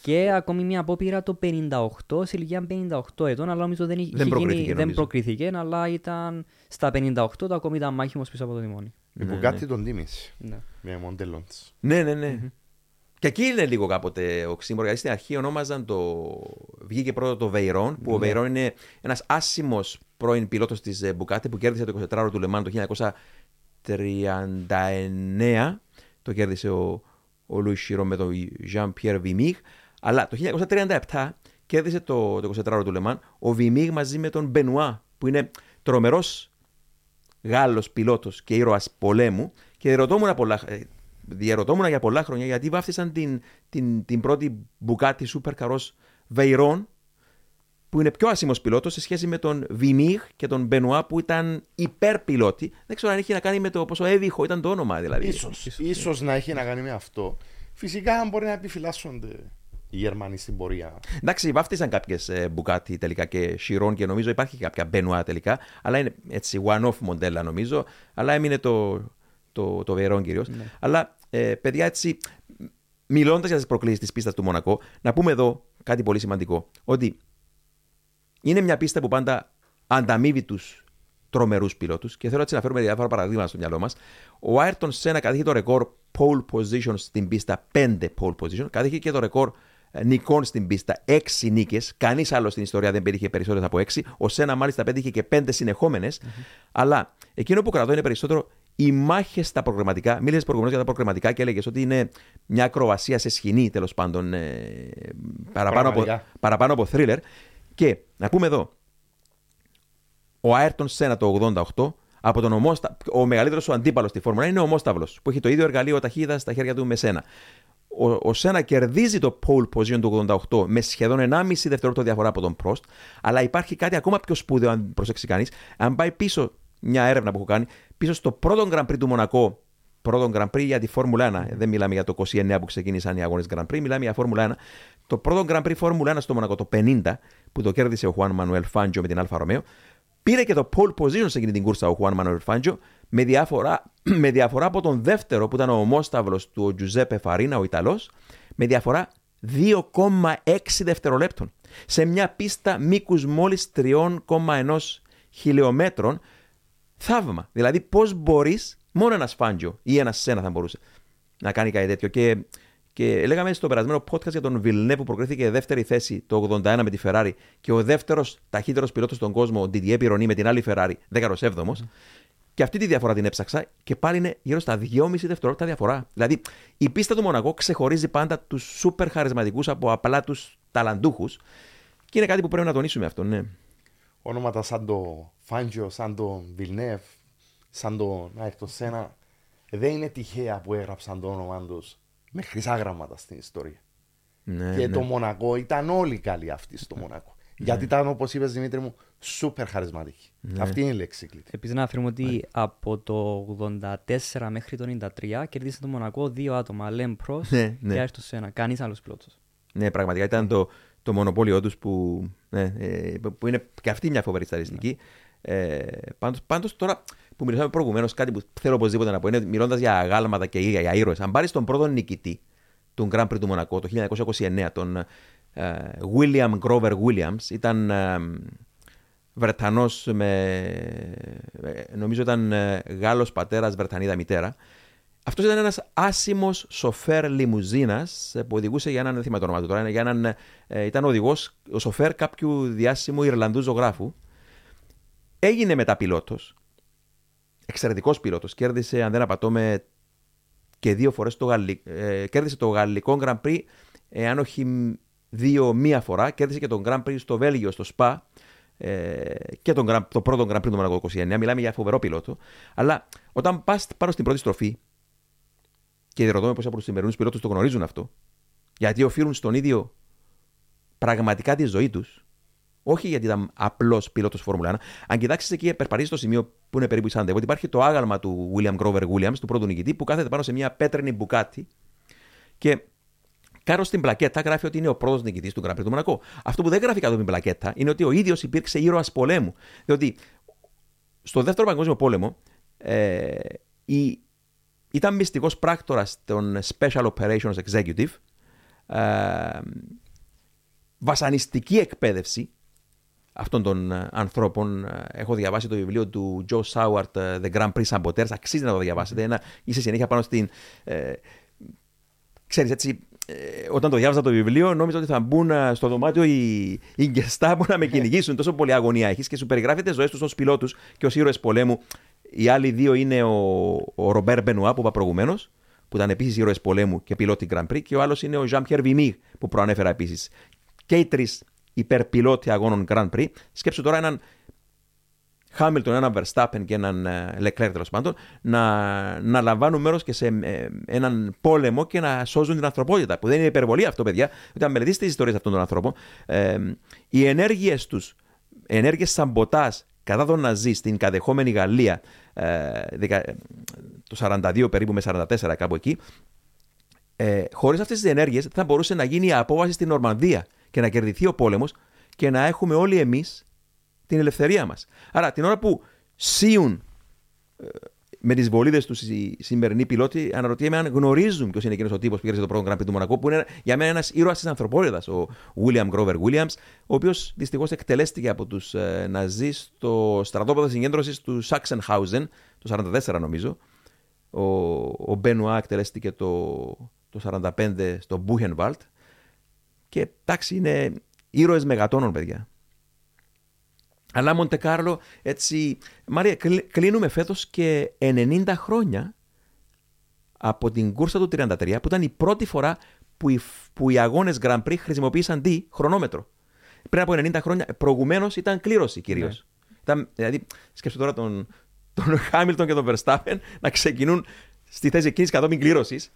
Και ακόμη μια απόπειρα το 58, σε ηλικία 58 ετών, αλλά νομίζω δεν, δεν, προκρίθηκε, γίνει, δεν προκρίθηκε, αλλά ήταν στα 58 το ακόμη ήταν μάχημος πίσω από το τιμόνι. Ναι, που κάτι ναι. τον τίμησε. Ναι. Με μοντέλο Ναι, ναι, ναι. Mm-hmm. Και εκεί είναι λίγο κάποτε οξύμορο, γιατί στην αρχή ονόμαζαν το. Βγήκε πρώτο το Βεϊρόν, που ναι. ο Βεϊρόν είναι ένας άσημος πρώην πιλότος της Μπουκάτε που κέρδισε το 24ωρο του Λεμάν το 1939. Το κέρδισε ο, ο Λουίς Σιρό με τον Jean Pierre Vimig. Αλλά το 1937 κέρδισε το, το 24ωρο του Λεμάν ο Βιμίγ μαζί με τον Μπενουά, που είναι τρομερός Γάλλος πιλότος και ήρωας πολέμου. Και ρωτώ πολλά, ε, διαρωτόμουν για πολλά χρόνια γιατί βάφτισαν την, την, την πρώτη μπουκάτι σούπερ καρό Βεϊρόν που είναι πιο άσημος πιλότος σε σχέση με τον Βιμίχ και τον Μπενουά που ήταν υπερπιλότη. Δεν ξέρω αν έχει να κάνει με το πόσο έβυχο ήταν το όνομα δηλαδή. Ίσως, ίσως να έχει να κάνει με αυτό. Φυσικά μπορεί να επιφυλάσσονται οι Γερμανοί στην πορεία. Εντάξει, βάφτισαν κάποιες ε, Bugatti τελικά και Chiron και νομίζω υπάρχει κάποια Μπενουά τελικά. Αλλά είναι έτσι one-off μοντέλα νομίζω. Αλλά έμεινε το, το, το Veyron κυρίως. Ναι. Αλλά ε, παιδιά, έτσι, μιλώντας για τις προκλήσεις της πίστας του Μονακό, να πούμε εδώ κάτι πολύ σημαντικό. Ότι είναι μια πίστα που πάντα ανταμείβει τους τρομερούς πιλότους και θέλω έτσι να φέρουμε διάφορα παραδείγματα στο μυαλό μας. Ο Άιρτον Σένα κατείχε το ρεκόρ pole position στην πίστα, 5 pole position. Κατείχε και το ρεκόρ ε, νικών στην πίστα, 6 νίκες. Κανείς άλλος στην ιστορία δεν πέτυχε περισσότερες από 6. Ο Σένα μάλιστα πέτυχε και 5 συνεχόμενες. Mm-hmm. Αλλά εκείνο που κρατώ είναι περισσότερο οι μάχες στα προγραμματικά. Μίλησες προηγουμένως για τα προγραμματικά και έλεγες ότι είναι μια ακροβασία σε σκηνή τέλος πάντων ε, παραπάνω, από, παραπάνω από thriller. Και να πούμε εδώ, ο Άιρτον Σένα το 88 από τον ομόστα... ο μεγαλύτερος σου αντίπαλος στη Φόρμουλα είναι ο Ομόσταυλος, που έχει το ίδιο εργαλείο ταχύτητας στα χέρια του με Σένα. Ο, ο Σένα κερδίζει το pole position του 88 με σχεδόν 1,5 δευτερόλεπτο διαφορά από τον Prost, αλλά υπάρχει κάτι ακόμα πιο σπουδαίο, αν προσέξει κανείς. Αν πάει πίσω μια έρευνα που έχω κάνει, πίσω στο πρώτο Grand Prix του Μονακό, πρώτο Grand Prix για τη Φόρμουλα 1, δεν μιλάμε για το 29 που ξεκίνησαν οι αγώνες Grand Prix, μιλάμε για Φόρμουλα 1. Το πρώτο Grand Prix Φόρμουλα 1 στο Μονακό, το 50, που το κέρδισε ο Χουάν Μανουέλ Φάντζιο με την Alfa Romeo, πήρε και το pole position σε εκείνη την κούρσα ο Χουάν Μανουέλ Φάντζιο με διαφορά, με διαφορά από τον δεύτερο που ήταν ο ομόσταυλο του ο Τζουζέπε Φαρίνα, ο Ιταλός, με διαφορά 2,6 δευτερολέπτων. Σε μια πίστα μήκους μόλις 3,1 χιλιόμετρων θαύμα. Δηλαδή, πώς μπορείς, μόνο ένα Φάντζο ή ένα Σένα θα μπορούσε να κάνει κάτι τέτοιο. Και, και λέγαμε στο περασμένο podcast για τον Βιλνέ που προκρίθηκε δεύτερη θέση το 81 με τη Ferrari και ο δεύτερος ταχύτερος πιλότος στον κόσμο, ο Didier Pironi με την άλλη Ferrari, 17ο. Mm. Και αυτή τη διαφορά την έψαξα και πάλι είναι γύρω στα 2,5 δευτερόλεπτα διαφορά. Δηλαδή, η πίστα του Μονακό ξεχωρίζει πάντα τους σούπερ χαρισματικούς από απλά τους ταλαντούχους. Και είναι κάτι που πρέπει να τονίσουμε αυτό, ναι. Ονόματα σαν το Φάντζο, σαν το Βιλνεύ, σαν το Νάιρτο Σένα, δεν είναι τυχαία που έγραψαν το όνομα τους με χρυσά γράμματα στην ιστορία. ναι και ναι. το Μονακό ήταν όλοι καλοί αυτοί στο Μονακό. Γιατί ήταν, όπως είπες Δημήτρη μου, σούπερ χαρισματικοί. Αυτή είναι η λέξη κλειδί. Επίσης, να αφήνουμε ότι από το 84 μέχρι το 93 κερδίσε το Μονακό δύο άτομα. Λέμ Προς Ναι, ναι. και Άριστο Σένα. Κανείς άλλος πιλότος. Ναι, πραγματικά ήταν το, το μονοπόλιο τους που, ναι, ε, που είναι και αυτή μια φοβερή στατιστική. Ε, πάντως, πάντως τώρα που μιλήσαμε προηγουμένως, κάτι που θέλω οπωσδήποτε να πω είναι μιλώντας για αγάλματα και για, για ήρωες. Αν πάρεις τον πρώτο νικητή του Grand Prix του Μονακό το 1929, τον ε, William Grover Williams, ήταν ε, Βρετανός με, ε, νομίζω ήταν ε, Γάλλος πατέρας, Βρετανίδα μητέρα. Αυτός ήταν ένας άσημος σοφέρ λιμουζίνας που οδηγούσε για έναν, δεν θυμάμαι το όνομα του τώρα, για έναν, ε, ήταν οδηγός, ο σοφέρ κάποιου διάσημου Ιρλανδού ζωγράφου. Έγινε μετά πιλότος. Εξαιρετικός πιλότος. Κέρδισε, αν δεν απατώμε, και δύο φορές το, Γαλλι... ε, κέρδισε το γαλλικό Grand Prix, εάν όχι δύο μία φορά. Κέρδισε και τον Grand Prix στο Βέλγιο, στο ΣΠΑ. Ε, και τον, Grand- το πρώτο Grand Prix του Μονακό 29. Μιλάμε για φοβερό πιλότο. Αλλά όταν πας πάνω στην πρώτη στροφή, και ρωτώ με πόσοι από του σημερινού πιλότους το γνωρίζουν αυτό, γιατί οφείλουν στον ίδιο πραγματικά τη ζωή τους, όχι γιατί ήταν απλός πιλότος Φόρμουλα 1. Αν κοιτάξεις εκεί, περπατήσει στο σημείο που είναι περίπου η Σάντεβο, ότι υπάρχει το άγαλμα του William Grover Williams, του πρώτου νικητή, που κάθεται πάνω σε μια πέτρινη μπουκάτη και κάτω στην πλακέτα γράφει ότι είναι ο πρώτος νικητής του Grand Prix του Μονακό. Αυτό που δεν γράφει κάτω από την πλακέτα είναι ότι ο ίδιος υπήρξε ήρωας πολέμου. Διότι στο δεύτερο Παγκόσμιο Πόλεμο ε, η, ήταν μυστικός πράκτορας των Special Operations Executive. Ε, βασανιστική εκπαίδευση αυτών των ε, ανθρώπων. Ε, Έχω διαβάσει το βιβλίο του Joe Soward, ε, The Grand Prix Saboteurs. Αξίζει να το διαβάσετε. Ένα, είσαι συνέχεια πάνω στην. Ε, ξέρεις, έτσι, ε, όταν το διάβαζα το βιβλίο, νόμιζα ότι θα μπουν ε, στο δωμάτιο οι, οι Γκεστάμπο να με κυνηγήσουν. Τόσο πολύ αγωνία έχεις και σου περιγράφεται ζωές τους ως πιλότους και ως ήρωες πολέμου. Οι άλλοι δύο είναι ο, ο Ρομπέρ Μπενουά που είπα προηγουμένως, που ήταν επίσης ήρωες πολέμου και πιλότη Grand Prix, και ο άλλος είναι ο Jean Pierre Vimy που προανέφερα επίσης. Και οι τρεις υπερπιλότοι αγώνων Grand Prix. Σκέψου τώρα έναν Χάμιλτον, έναν Verstappen και έναν ε, Leclerc τέλος πάντων, να, να λαμβάνουν μέρος και σε ε, έναν πόλεμο και να σώζουν την ανθρωπότητα. Που δεν είναι υπερβολή αυτό, παιδιά. Όταν μελετήσετε τις ιστορίες αυτών των ανθρώπων, ε, οι ενέργειες τους, ενέργειες σαμποτάζ κατά τον Ναζί στην κατεχόμενη Γαλλία ε, δεκα- το 42 περίπου με 44 κάπου εκεί, ε, χωρίς αυτές τις ενέργειες δεν θα μπορούσε να γίνει η απόβαση στην Νορμανδία και να κερδιθεί ο πόλεμος και να έχουμε όλοι εμείς την ελευθερία μας. Άρα την ώρα που σύουν ε, με τις βολίδες τους οι σημερινοί πιλότοι, αναρωτιέμαι αν γνωρίζουν ποιος είναι εκείνος ο τύπος που κέρδισε το πρώτο Grand Prix του Μονακό, που είναι για μένα ένας ήρωας της ανθρωπότητας, ο William Grover Williams, ο οποίος δυστυχώς εκτελέστηκε από τους ε, Ναζί στο στρατόπεδο συγκέντρωσης του Sachsenhausen το 1944 νομίζω. Ο, ο Μπενουά εκτελέστηκε το, το 45 στο Μπούχενβαλτ. Και εντάξει, είναι ήρωες μεγατόνων, παιδιά. Αλλά Μοντεκάρλο, έτσι. Μαρία, κλει- κλείνουμε φέτος και 90 χρόνια από την κούρσα του 33, που ήταν η πρώτη φορά που οι, που οι αγώνες Grand Prix χρησιμοποίησαν τι, χρονόμετρο. Πριν από 90 χρόνια, προηγουμένως ήταν κλήρωση κυρίως. Ναι. Δηλαδή, σκέψτε τώρα τον, τον Χάμιλτον και τον Verstappen να ξεκινούν στη θέση εκείνης κατόπιν κλήρωσης.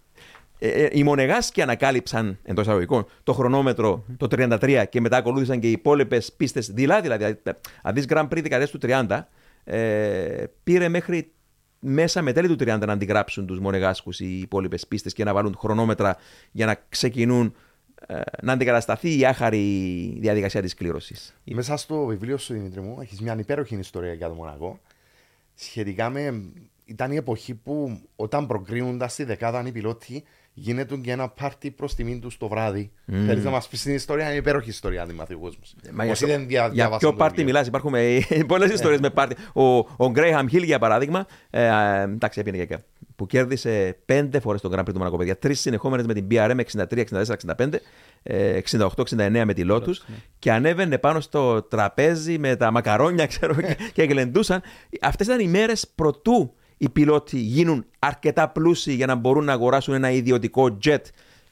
Ε, ε, οι Μονεγάσκοι ανακάλυψαν εντός εισαγωγικών το χρονόμετρο το 33 και μετά ακολούθησαν και οι υπόλοιπες πίστες δειλά. Δηλαδή, αν δεις Grand Prix δεκαετία του 30, ε, πήρε μέχρι μέσα με τέλη του 30 να αντιγράψουν τους Μονεγάσκους οι υπόλοιπες πίστες και να βάλουν χρονόμετρα για να ξεκινούν ε, να αντικατασταθεί η άχαρη διαδικασία της κλήρωσης. Μέσα στο βιβλίο σου, Δημήτρη μου, έχεις μια υπέροχη ιστορία για το Μονακό. Σχετικά με. ήταν η εποχή που όταν προκρίνονταν στη δεκάδα οι πιλότοι, γίνεται και ένα πάρτι προς τιμήν του το βράδυ. Mm. Θέλεις να μας πεις την ιστορία, είναι υπέροχη ιστορία, αν θυμάται ο κόσμος. Μα για, δεν δια, για ποιο πάρτι μιλάς, υπάρχουν ε, πολλές ιστορίες με πάρτι. Ο, ο Γκρέιχαμ Χιλ, για παράδειγμα, ε, ε, εντάξει, έπαιρνε και που κέρδισε πέντε φορές τον Grand Prix του Μονακό, παιδιά. Τρεις συνεχόμενες με την BRM 63, 64, 65. 68-69 με τη Lotus ναι. και ανέβαινε πάνω στο τραπέζι με τα μακαρόνια ξέρω, και, και γλεντούσαν. Αυτές ήταν οι μέρες προτού οι πιλότοι γίνουν αρκετά πλούσιοι για να μπορούν να αγοράσουν ένα ιδιωτικό jet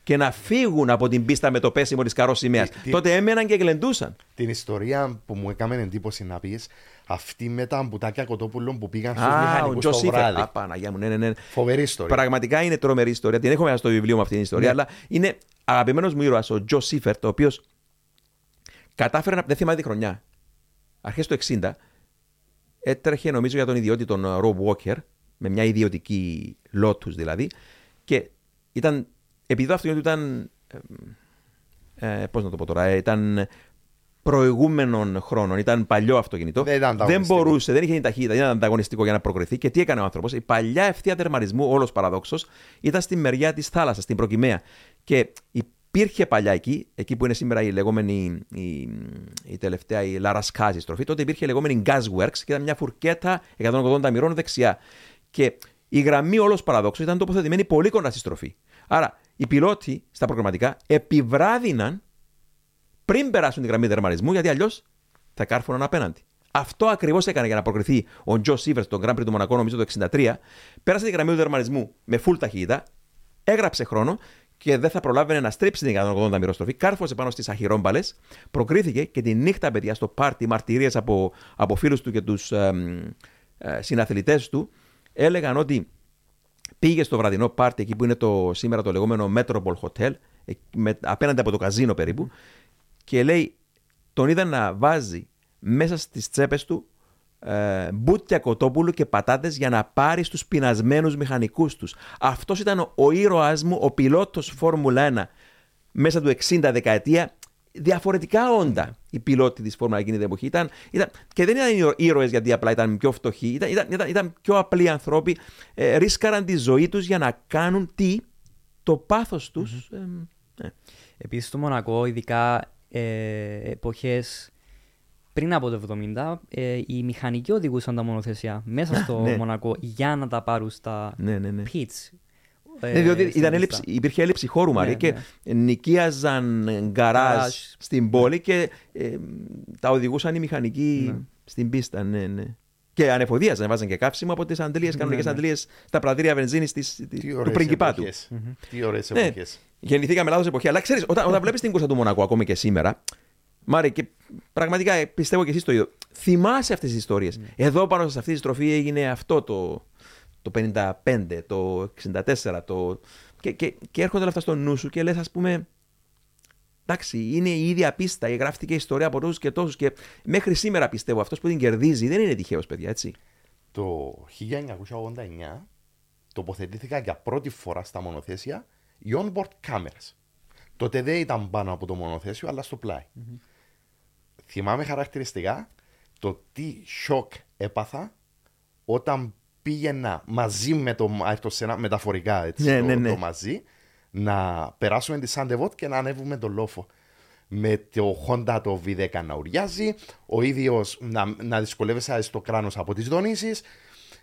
και να φύγουν από την πίστα με το πέσιμο της καρός σημαίας. Τότε έμεναν και γλεντούσαν. Την ιστορία που μου έκανε εντύπωση να πεις, αυτή με τα αμπουτάκια κοτόπουλων που πήγαν στους μηχανικούς στο βράδυ. Α, Παναγία μου, ναι, ναι, ναι. Φοβερή ιστορία. Πραγματικά είναι τρομερή ιστορία. Την έχω μέσα στο βιβλίο μου αυτή την ιστορία, ναι. αλλά είναι αγαπημένος μου ήρωας ο Τζο Σίφερτ, ο οποίος κατάφερε να. Δεν θυμάμαι τη χρονιά. Αρχές του 60 έτρεχε νομίζω για τον ιδιότητα τον Ρομπ Walker, με μια ιδιωτική Lotus δηλαδή, και ήταν. Επειδή το αυτοκίνητο ήταν. Ε, Πώς να το πω τώρα, ε, ήταν προηγούμενων χρόνων, ήταν παλιό αυτοκίνητο. Δεν, δεν μπορούσε, δεν είχε την ταχύτητα, δεν ήταν ανταγωνιστικό για να προκριθεί. Και τι έκανε ο άνθρωπος, η παλιά ευθεία τερματισμού, όλος παραδόξως, ήταν στη μεριά της θάλασσας, στην προκυμαία. Και υπήρχε παλιά εκεί, εκεί που είναι σήμερα η λεγόμενη, η, η τελευταία, η Λαρασκάζη στροφή, τότε υπήρχε η λεγόμενη Gasworks και ήταν μια φουρκέτα 180 μοιρών δεξιά. Και η γραμμή όλος παραδόξως ήταν τοποθετημένη πολύ κοντά στη στροφή. Άρα οι πιλότοι στα προγραμματικά επιβράδυναν πριν περάσουν τη γραμμή δερματισμού, γιατί αλλιώς θα κάρφωναν απέναντι. Αυτό ακριβώς έκανε για να προκριθεί ο Τζο Σίβερς στον Grand Prix του Μονακό, νομίζω το 63. Πέρασε τη γραμμή του δερματισμού με full ταχύτητα, έγραψε χρόνο και δεν θα προλάβαινε να στρίψει την 180 μοιροστροφή. Κάρφωσε πάνω στις αχυρόμπαλες, προκρίθηκε και τη νύχτα, παιδιά, στο πάρτι, μαρτυρίες από, από φίλους του και τους ε, ε, συναθλητές του, έλεγαν ότι πήγε στο βραδινό πάρτι εκεί που είναι το, σήμερα το λεγόμενο Metropole Hotel, ε, με, απέναντι από το καζίνο περίπου, και λέει, τον είδα να βάζει μέσα στις τσέπες του ε, μπούτια κοτόπουλου και πατάτες για να πάρει στους πεινασμένους μηχανικούς τους. Αυτός ήταν ο, ο ήρωάς μου, ο πιλότος Φόρμουλα 1 μέσα του 60 δεκαετία. Διαφορετικά όντα οι πιλότοι της Φόρμουλα εκείνη την εποχή. Ήταν, ήταν, και δεν ήταν ήρωες γιατί απλά ήταν πιο φτωχοί. Ήταν, ήταν, ήταν, ήταν πιο απλοί άνθρωποι. Ε, ρίσκαραν τη ζωή τους για να κάνουν τι, το πάθος τους. Mm-hmm. Ε, ε. Επίσης στο Μονακό, ειδικά ε, εποχές πριν από το 70, ε, οι μηχανικοί οδηγούσαν τα μονοθεσιά μέσα στο ναι. Μονακό για να τα πάρουν στα ναι, ναι, ναι. pits. Ε, ναι, διότι ήταν έλλειψη, υπήρχε έλλειψη χώρου, Μαρία, ναι, και ναι. νοικίαζαν γκαράζ στην πόλη και ε, τα οδηγούσαν οι μηχανικοί στην πίστα. Ναι, ναι. Και ανεφοδίαζαν, βάζαν και καύσιμο από τις αντλίες, κανονικές ναι, αντλίες, τα πρατήρια βενζίνης του πριγκιπάτου. Τι ωραίες εποχές. Γεννηθήκαμε λάθος εποχή. Αλλά ξέρεις, όταν, όταν βλέπεις την κούρσα του Μονακού ακόμη και σήμερα, Μάρι, και πραγματικά ε, πιστεύω και εσύ το ίδιο. Θυμάσαι αυτές τις ιστορίες. Mm. Εδώ πάνω σε αυτή τη στροφή έγινε αυτό το, το 55, το 64, το... Και, και, και έρχονται όλα αυτά στο νου σου και λες, ας πούμε, εντάξει, είναι η ίδια πίστα, γράφτηκε η ιστορία από τόσους και τόσους. Και μέχρι σήμερα πιστεύω αυτός που την κερδίζει δεν είναι τυχαίος, παιδιά, έτσι. Το 1989 τοποθετήθηκαν για πρώτη φορά στα μονοθέσια οι onboard cameras. Τότε δεν ήταν πάνω από το μονοθέσιο, αλλά στο πλάι. Mm-hmm. Θυμάμαι χαρακτηριστικά το τι σοκ έπαθα όταν πήγαινα μαζί με το, το μεταφορικά έτσι, ναι, το, ναι, ναι. το μαζί, να περάσουμε τη Sainte Dévote και να ανέβουμε το λόφο. Με το Honda το V10 να ουρλιάζει, ο ίδιος να, να δυσκολεύεσαι στο κράνο από τις δονήσει.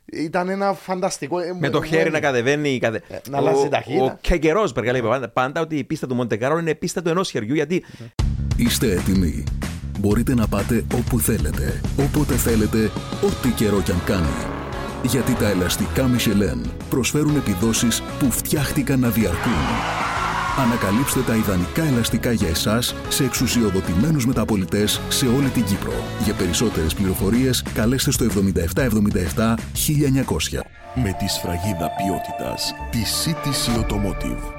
Ήταν ένα φανταστικό. Ε, με το χέρι να κατεβαίνει. Κατε... Ε, να αλλάζει ταχύτητα. Ο Κεγκερό, λέει πάντα ότι η πίστα του Μοντεκάρο είναι πίστα του ενός χεριού. Γιατί. Είστε έτοιμοι. Μπορείτε να πάτε όπου θέλετε, όποτε θέλετε, ό,τι καιρό κι αν κάνει. Γιατί τα ελαστικά Michelin προσφέρουν επιδόσεις που φτιάχτηκαν να διαρκούν. Ανακαλύψτε τα ιδανικά ελαστικά για εσάς σε εξουσιοδοτημένους μεταπολιτές σε όλη την Κύπρο. Για περισσότερες πληροφορίες καλέστε στο 7777 1900. Με τη σφραγίδα ποιότητας της CTC Automotive.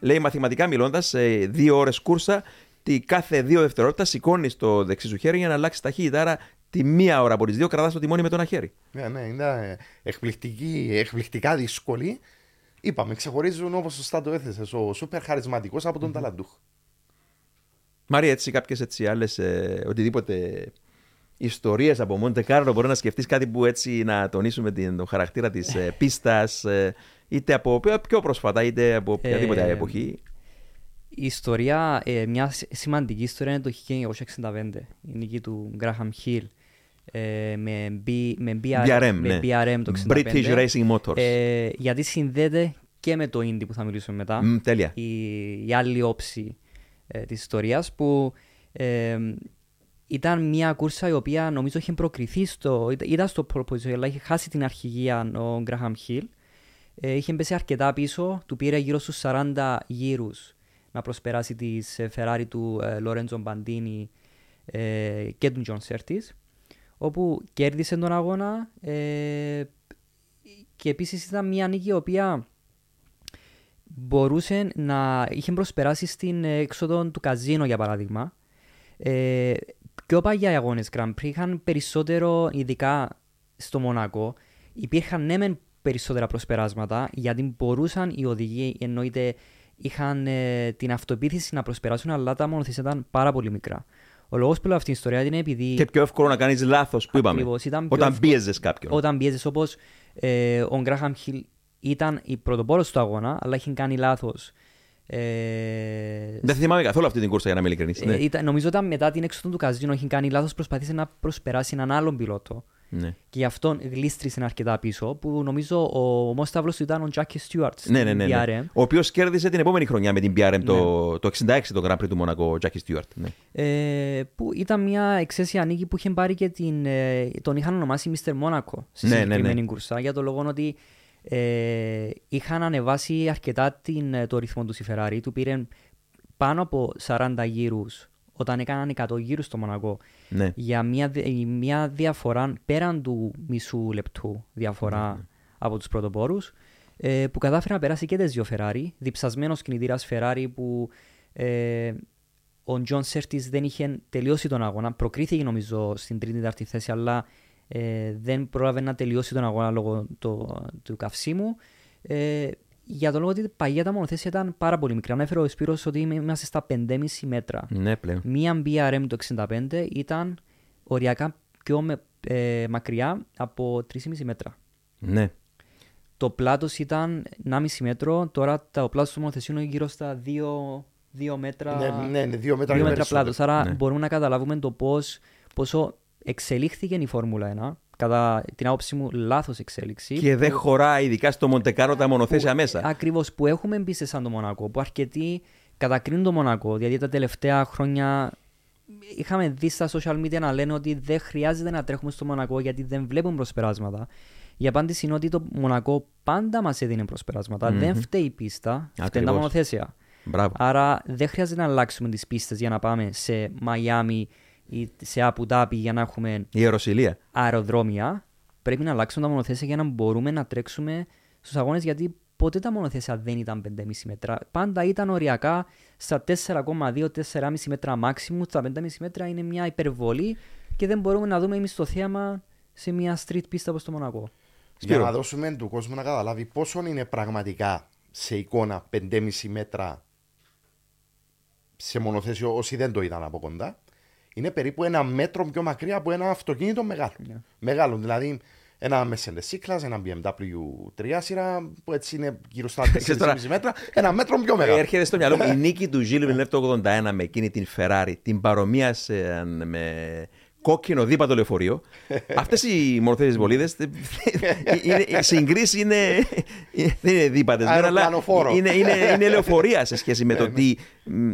Λέει μαθηματικά μιλώντας, δύο ώρες κούρσα, τη κάθε δύο δευτερόλεπτα σηκώνεις το δεξί σου χέρι για να αλλάξεις ταχύτητα. Άρα τη μία ώρα από τις δύο κρατάς το τιμόνι με το ένα χέρι. Ναι, ναι, είναι εκπληκτική, εκπληκτικά δύσκολη. Είπαμε, ξεχωρίζουν όπως σωστά το έθεσες, ο σούπερ χαρισματικός από τον mm ταλαντούχ. Μαρία, έτσι κάποιες έτσι άλλες, ε, οτιδήποτε ιστορίες από Μοντε Κάρλο, μπορεί να σκεφτείς κάτι που έτσι να τονίσουμε την, τον χαρακτήρα της ε, πίστας, ε, είτε από πιο- πιο πρόσφατα, είτε από οποιαδήποτε άλλη Ε, εποχή. Η ιστορία, ε, μια σ- σημαντική ιστορία είναι το 1965, η νίκη του Γκράχαμ Χιλ ε, με, B, με, BR, BRM, με ναι. BRM το 65. British Racing Motors. Ε, γιατί συνδέεται και με το Indy που θα μιλήσουμε μετά. Μμ, τέλεια. η, η άλλη όψη ε, της ιστορίας που ε, ήταν μια κούρσα η οποία νομίζω είχε προκριθεί στο, ήταν- ήταν στο pole position αλλά είχε χάσει την αρχηγία ο Γκράχαμ Χιλ ε, είχε πέσει αρκετά πίσω του πήρε γύρω στους 40 γύρους να προσπεράσει τη Ferrari του ε, Λόρεντζο Μπαντίνι ε, και του Τζον Σέρτις όπου κέρδισε τον αγώνα ε, και επίσης ήταν μια νίκη η οποία μπορούσε να είχε προσπεράσει στην έξοδο του καζίνο για παράδειγμα. Ε, πιο παλιά οι αγώνες Grand Prix είχαν περισσότερο, ειδικά στο Μονακό, υπήρχαν ναι μεν περισσότερα προσπεράσματα γιατί μπορούσαν οι οδηγοί εννοείται είχαν ε, την αυτοπεποίθηση να προσπεράσουν αλλά τα μονοθεσία ήταν πάρα πολύ μικρά. Ο λόγος που λέω αυτή την ιστορία είναι επειδή Και πιο εύκολο να κάνεις λάθος που είπαμε. Ακριβώς, ήταν πιο Όταν εύκολο. πίεζες κάποιον. όταν πιέζεις όπως ε, ο Γκράχαμ Χιλ ήταν η πρωτοπόρος του αγώνα, αλλά είχε κάνει λάθος. Ε, Δεν θυμάμαι καθόλου αυτή την κούρσα για να είμαι ειλικρινής. ε, ήταν, νομίζω ότι μετά την έξοδο του καζίνο είχε κάνει λάθος, προσπαθήσε να προσπεράσει έναν άλλον πιλότο. Ναι. Και γι' αυτό γλίστρισε αρκετά πίσω, που νομίζω ο ομόσταυλος του ήταν ο Τζάκι Στιούαρτ στην Ναι, ναι, ναι, ναι. BRM. Ο οποίος κέρδισε την επόμενη χρονιά με την BRM το, Ναι. το 66 το Grand Prix του Μονακό, ο Τζάκι Στιούαρτ. Ναι. Ε, που ήταν μια εξαίσια νίκη που είχε πάρει και την, ε, τον είχαν ονομάσει Mr. Monaco στη Ναι, ναι, συγκεκριμένη ναι. κουρσά για το λόγο ότι ε, είχαν ανεβάσει αρκετά την, ε, το ρυθμό του η Ferrari. Του πήρε πάνω από 40 γύρους όταν έκαναν 100 γύρους στο Μονακό Ναι. για μια, δι- μια διαφορά πέραν του μισού λεπτού διαφορά Ναι, από τους πρωτοπόρους ε, που κατάφερε να περάσει και τις δύο Ferrari διψασμένος κινητήρας Ferrari που ε, ο Τζον Σέρτις δεν είχε τελειώσει τον αγώνα. Προκρίθηκε νομίζω στην τρίτη τέταρτη θέση αλλά ε, δεν πρόλαβε να τελειώσει τον αγώνα λόγω το, του καυσίμου. Ε, για το λόγο ότι παλιά τα μονοθέσια ήταν πάρα πολύ μικρά. Ανέφερε ο Σπύρος ότι είμαι- είμαστε στα 5,5 μέτρα. ναι, πλέον. Μία BRM το 65 ήταν οριακά πιο με, ε, μακριά από 3,5 μέτρα. Ναι. Το πλάτος ήταν 1,5 μέτρο, τώρα το πλάτος του μονοθεσίου είναι γύρω στα 2, 2 μέτρα, Ναι, ναι, ναι, δύο μέτρα, δύο και μέτρα περισσότερο. πλάτος. Άρα Ναι. μπορούμε να καταλάβουμε το πώς, πόσο εξελίχθηκε η Φόρμουλα 1. Κατά την άποψή μου, λάθος εξέλιξη. Και δεν χωράει, ειδικά στο Μοντεκάρο, τα μονοθέσια μέσα. Ακριβώς που έχουμε μπει σε σαν το Μονακό, που αρκετοί κατακρίνουν το Μονακό. Δηλαδή τα τελευταία χρόνια είχαμε δει στα social media να λένε ότι δεν χρειάζεται να τρέχουμε στο Μονακό γιατί δεν βλέπουν προσπεράσματα. Η απάντηση είναι ότι το Μονακό πάντα μας έδινε προσπεράσματα. Δεν φταίει η πίστα, φταίνουν τα Ακριβώς. μονοθέσια. Μπράβο. Άρα δεν χρειάζεται να αλλάξουμε τις πίστες για να πάμε σε Μαϊάμι ή σε Απουτάπη για να έχουμε Η αεροσυλία. αεροδρόμια, πρέπει να αλλάξουμε τα μονοθέσια για να μπορούμε να τρέξουμε στους αγώνες. Γιατί ποτέ τα μονοθέσια δεν ήταν 5,5 μέτρα. Πάντα ήταν οριακά στα 4,2-4,5 μέτρα maximum. Τα 5,5 μέτρα είναι μια υπερβολή και δεν μπορούμε να δούμε εμείς το θέαμα σε μια street πίστα όπως το Μονακό. Για να δώσουμε του κόσμου να καταλάβει πόσο είναι πραγματικά σε εικόνα 5,5 μέτρα σε μονοθέσιο όσοι δεν το είδαν από κοντά. Είναι περίπου ένα μέτρο πιο μακριά από ένα αυτοκίνητο μεγάλο. Μεγάλο, δηλαδή ένα Mercedes C-Class, ένα BMW 3 σειρά που έτσι είναι γύρω στα 4,5 τώρα- μέτρα. Ένα μέτρο πιο Ε, μεγάλο. Έρχεται στο μυαλό μου η νίκη του Ζήλου Βιλνεύ το 81 με εκείνη την Ferrari. Την παρομοίασαν με κόκκινο δίπατο λεωφορείο. Αυτές οι μορφές βολίδε. Οι συγκρίσεις είναι. Δεν είναι δίπατες, αλλά Αεροπλανοφόρο. είναι, είναι, είναι λεωφορεία σε σχέση με το τι.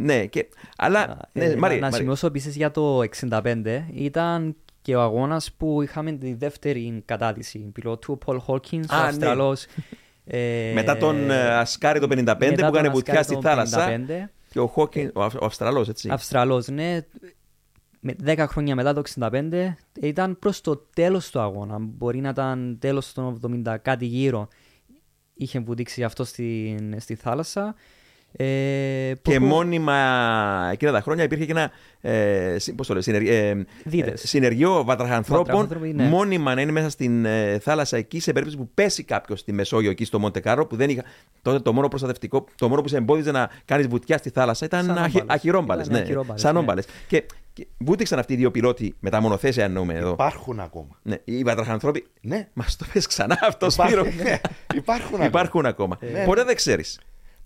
Ναι, και, αλλά. Ε, Ναι, Μάρι, να Μάρι. σημειώσω επίσης για το 65 ήταν και ο αγώνας που είχαμε τη δεύτερη κατάδυση πιλότου, ο Πολ Χόλκιν, ο Α, ναι. Αυστραλός. Ε, Μετά τον ε, Ασκάρι το 55 μετά που τον έκανε Ασκάρι βουτιά στη το θάλασσα. 55. Και ο, Χόκκιν, ο, Αυ- ο Αυστραλός, έτσι. Αυστραλός, ναι. Με 10 χρόνια μετά το 65 ήταν προς το τέλος του αγώνα. Μπορεί να ήταν τέλος των 70 κάτι γύρω. Είχε βουτήξει αυτό στη, στη θάλασσα. Ε, που- Και που- μόνιμα εκείνα τα χρόνια υπήρχε και ένα ε, συ- πώς το λέω, συνεργ- ε, Δίδες. ε, συνεργείο βατραχανθρώπων Βατραχάνθρωποι, ναι. μόνιμα να είναι μέσα στην ε, θάλασσα εκεί σε περίπτωση που πέσει κάποιος στη Μεσόγειο εκεί στο Μοντεκάρο που δεν είχα. Τότε το μόνο προστατευτικό, το μόνο που σε εμπόδιζε να κάνεις βουτιά στη θάλασσα ήταν Σαν αχυ, όμπαλες. αχυρόμπαλες. Ήταν Ναι, αχυρόμπαλες, σαν ναι. όμπαλες. Και Και βούτυξαν αυτοί οι δύο πιλότοι με τα μονοθέσια εννοούμε εδώ. Υπάρχουν ακόμα. Ναι, οι βατραχανθρώποι. Ναι. Μας το πες ξανά αυτό, Υπάρχουν, Σπύρο. ναι, υπάρχουν ακόμα. Υπάρχουν ακόμα. Ναι. Ποτέ δεν ξέρεις.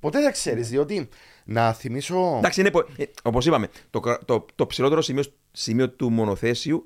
Ποτέ δεν ξέρεις, διότι να θυμίσω. Εντάξει, είναι, όπως είπαμε, το, κρα- το, το ψηλότερο σημείο, σημείο του μονοθέσιου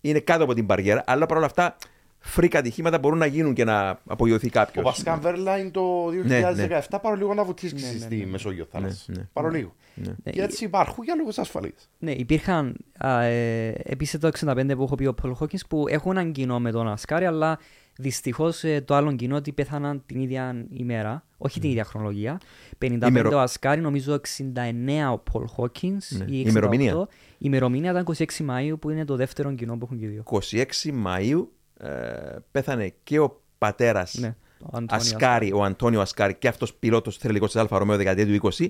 είναι κάτω από την μπαριέρα, αλλά παρόλα αυτά freak ατυχήματα μπορούν να γίνουν και να απογειωθεί Ο κάποιο. Πασκάλ Βέρλαϊν το 2017 Ναι, παρολίγο να βουτήξει Ναι, ναι, στη ναι. Μεσόγειο θάλασσα. Ναι, ναι. Παρολίγο. Ναι, Και έτσι υπάρχουν για λόγους ασφαλή. Ναι, υπήρχαν α, ε, επίσης το 65 που έχω πει ο Πολ Χόκκινς που έχουν έναν κοινό με τον Ασκάρι, αλλά δυστυχώς το άλλο κοινό ότι πέθαναν την ίδια ημέρα, όχι την ίδια χρονολογία. 55 Ημερο- ο Ασκάρι, νομίζω 69 ο Πολ Χόκκινς Ναι. ή 68. Ημερομηνία. Η ημερομηνία ήταν 26 Μαΐου που είναι το δεύτερο κοινό που έχουν και οι δύο. 26 Μαΐου ε, πέθανε και ο πατέρας Ναι, ο Αντώνιο Ασκάρη, ο Αντώνιο Ασκάρη και αυτός πιλότος θρυλικός της Άλφα Ρομέο δεκαετία του 20.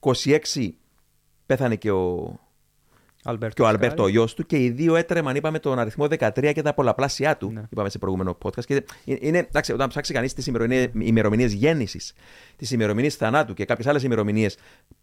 26 πέθανε και ο, Αλμπέρτο και ο Ασκάρι. Αλμπέρτο ο γιος του και οι δύο έτρεμαν, είπαμε, τον αριθμό 13 και τα πολλαπλάσια του. Ναι. Είπαμε σε προηγούμενο podcast. Και είναι, εντάξει, όταν ψάξει κανείς τις ημερομηνίες γέννησης, τις ημερομηνίες θανάτου και κάποιες άλλες ημερομηνίες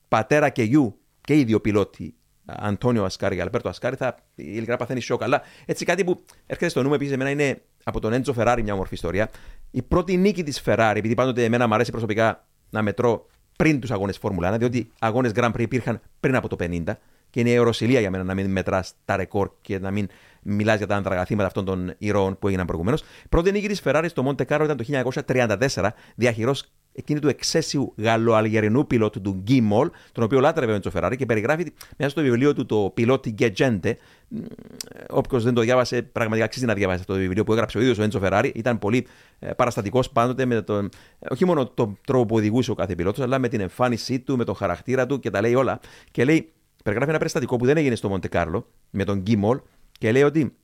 πατέρα και γιου και οι δύο πιλότοι, Αντώνιο Ασκάρη και Αλμπέρτο Ασκάρη, θα ειλικρινά παθαίνει σοκ. Αλλά έτσι κάτι που έρχεται στο νου μου επίσης εμένα είναι από τον Έντζο Φεράρι μια όμορφη ιστορία. Η πρώτη νίκη της Ferrari, επειδή πάντοτε εμένα μου αρέσει προσωπικά να μετρώ πριν τους αγώνες Φόρμουλα 1, διότι αγώνες Grand Prix υπήρχαν πριν από το 50 και είναι ιεροσυλία για μένα να μην μετράς τα ρεκόρ και να μην μιλάς για τα ανδραγαθήματα αυτών των ηρώων που έγιναν προηγουμένως. Πρώτη νίκη της Ferrari στο Monte Carlo ήταν το 1934, διά χειρός εκείνη του εξαίσιου γαλλοαλγερινού πιλότου του Γκι Μολ, τον οποίο λάτρευε ο Έντσο Φεράρι και περιγράφει μέσα στο βιβλίο του το Piloti, che gente. Όποιος δεν το διάβασε, πραγματικά αξίζει να διαβάσει αυτό το βιβλίο που έγραψε ο ίδιος ο Έντσο Φεράρι. Ήταν πολύ παραστατικός πάντοτε με τον, όχι μόνο τον τρόπο που οδηγούσε ο κάθε πιλότος, αλλά με την εμφάνισή του, με τον χαρακτήρα του και τα λέει όλα. Και λέει, περιγράφει ένα περιστατικό που δεν έγινε στο Μοντε Κάρλο με τον Γκίμολ και λέει ότι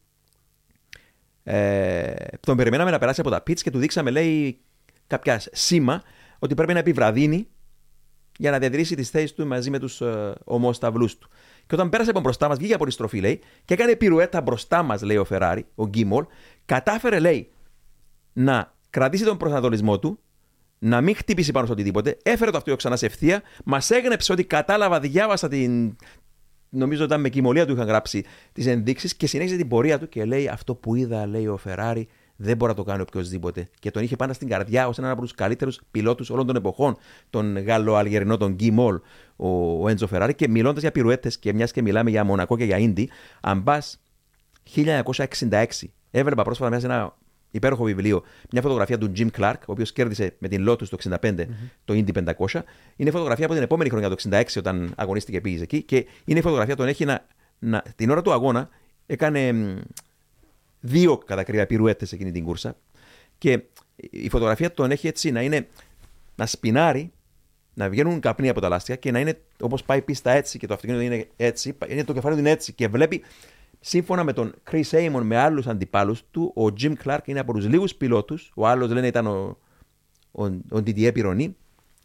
ε, τον περιμέναμε να περάσει από τα πίτς και του δείξαμε, λέει, κάποια σήμα ότι πρέπει να επιβραδύνει για να διατηρήσει τις θέσεις του μαζί με τους ε, ομόσταυλου του. Και όταν πέρασε από μπροστά μας, βγήκε από τη στροφή, λέει, και έκανε πυρουέτα μπροστά μας, λέει ο Φεράρι, ο Γκίμολ, κατάφερε, λέει, να κρατήσει τον προσανατολισμό του, να μην χτυπήσει πάνω σε οτιδήποτε, έφερε το αυτοκίνητο ξανά σε ευθεία, μας έγνεψε ότι κατάλαβα, διάβασα την. Νομίζω ήταν με κοιμωλία του είχαν γράψει τις ενδείξεις και συνέχισε την πορεία του και λέει αυτό που είδα, λέει ο Φεράρι, δεν μπορεί να το κάνει οποιοδήποτε. Και τον είχε πάντα στην καρδιά ως έναν από τους καλύτερους πιλότους όλων των εποχών, τον Γάλλο-Αλγερινό, τον Γκί Μολ, ο, ο Έντζο Φεράρι. Και μιλώντας για πυρουέτες και μιας και μιλάμε για Μονακό και για Ίντι, αν πας 1966, έβλεπα πρόσφατα μέσα σε ένα υπέροχο βιβλίο μια φωτογραφία του Jim Clark, ο οποίος κέρδισε με την Lotus το 65 το Indy 500. Είναι φωτογραφία από την επόμενη χρονιά, το 66, όταν αγωνίστηκε πήγες εκεί. Και είναι η φωτογραφία, τον έχει να, να, την ώρα του αγώνα, έκανε μ, δύο κατακρύβια πυρουέτες εκείνη την κούρσα. Και η φωτογραφία τον έχει έτσι να είναι να σπινάρει, να βγαίνουν καπνοί από τα λάστια και να είναι όπως πάει πίστα έτσι και το αυτοκίνητο είναι έτσι, είναι το κεφάλι του είναι έτσι και βλέπει σύμφωνα με τον Chris Amon με άλλους αντιπάλους του, ο Jim Clark είναι από τους λίγους πιλότους. Ο άλλος λένε ήταν ο, ο, ο Didier Pironi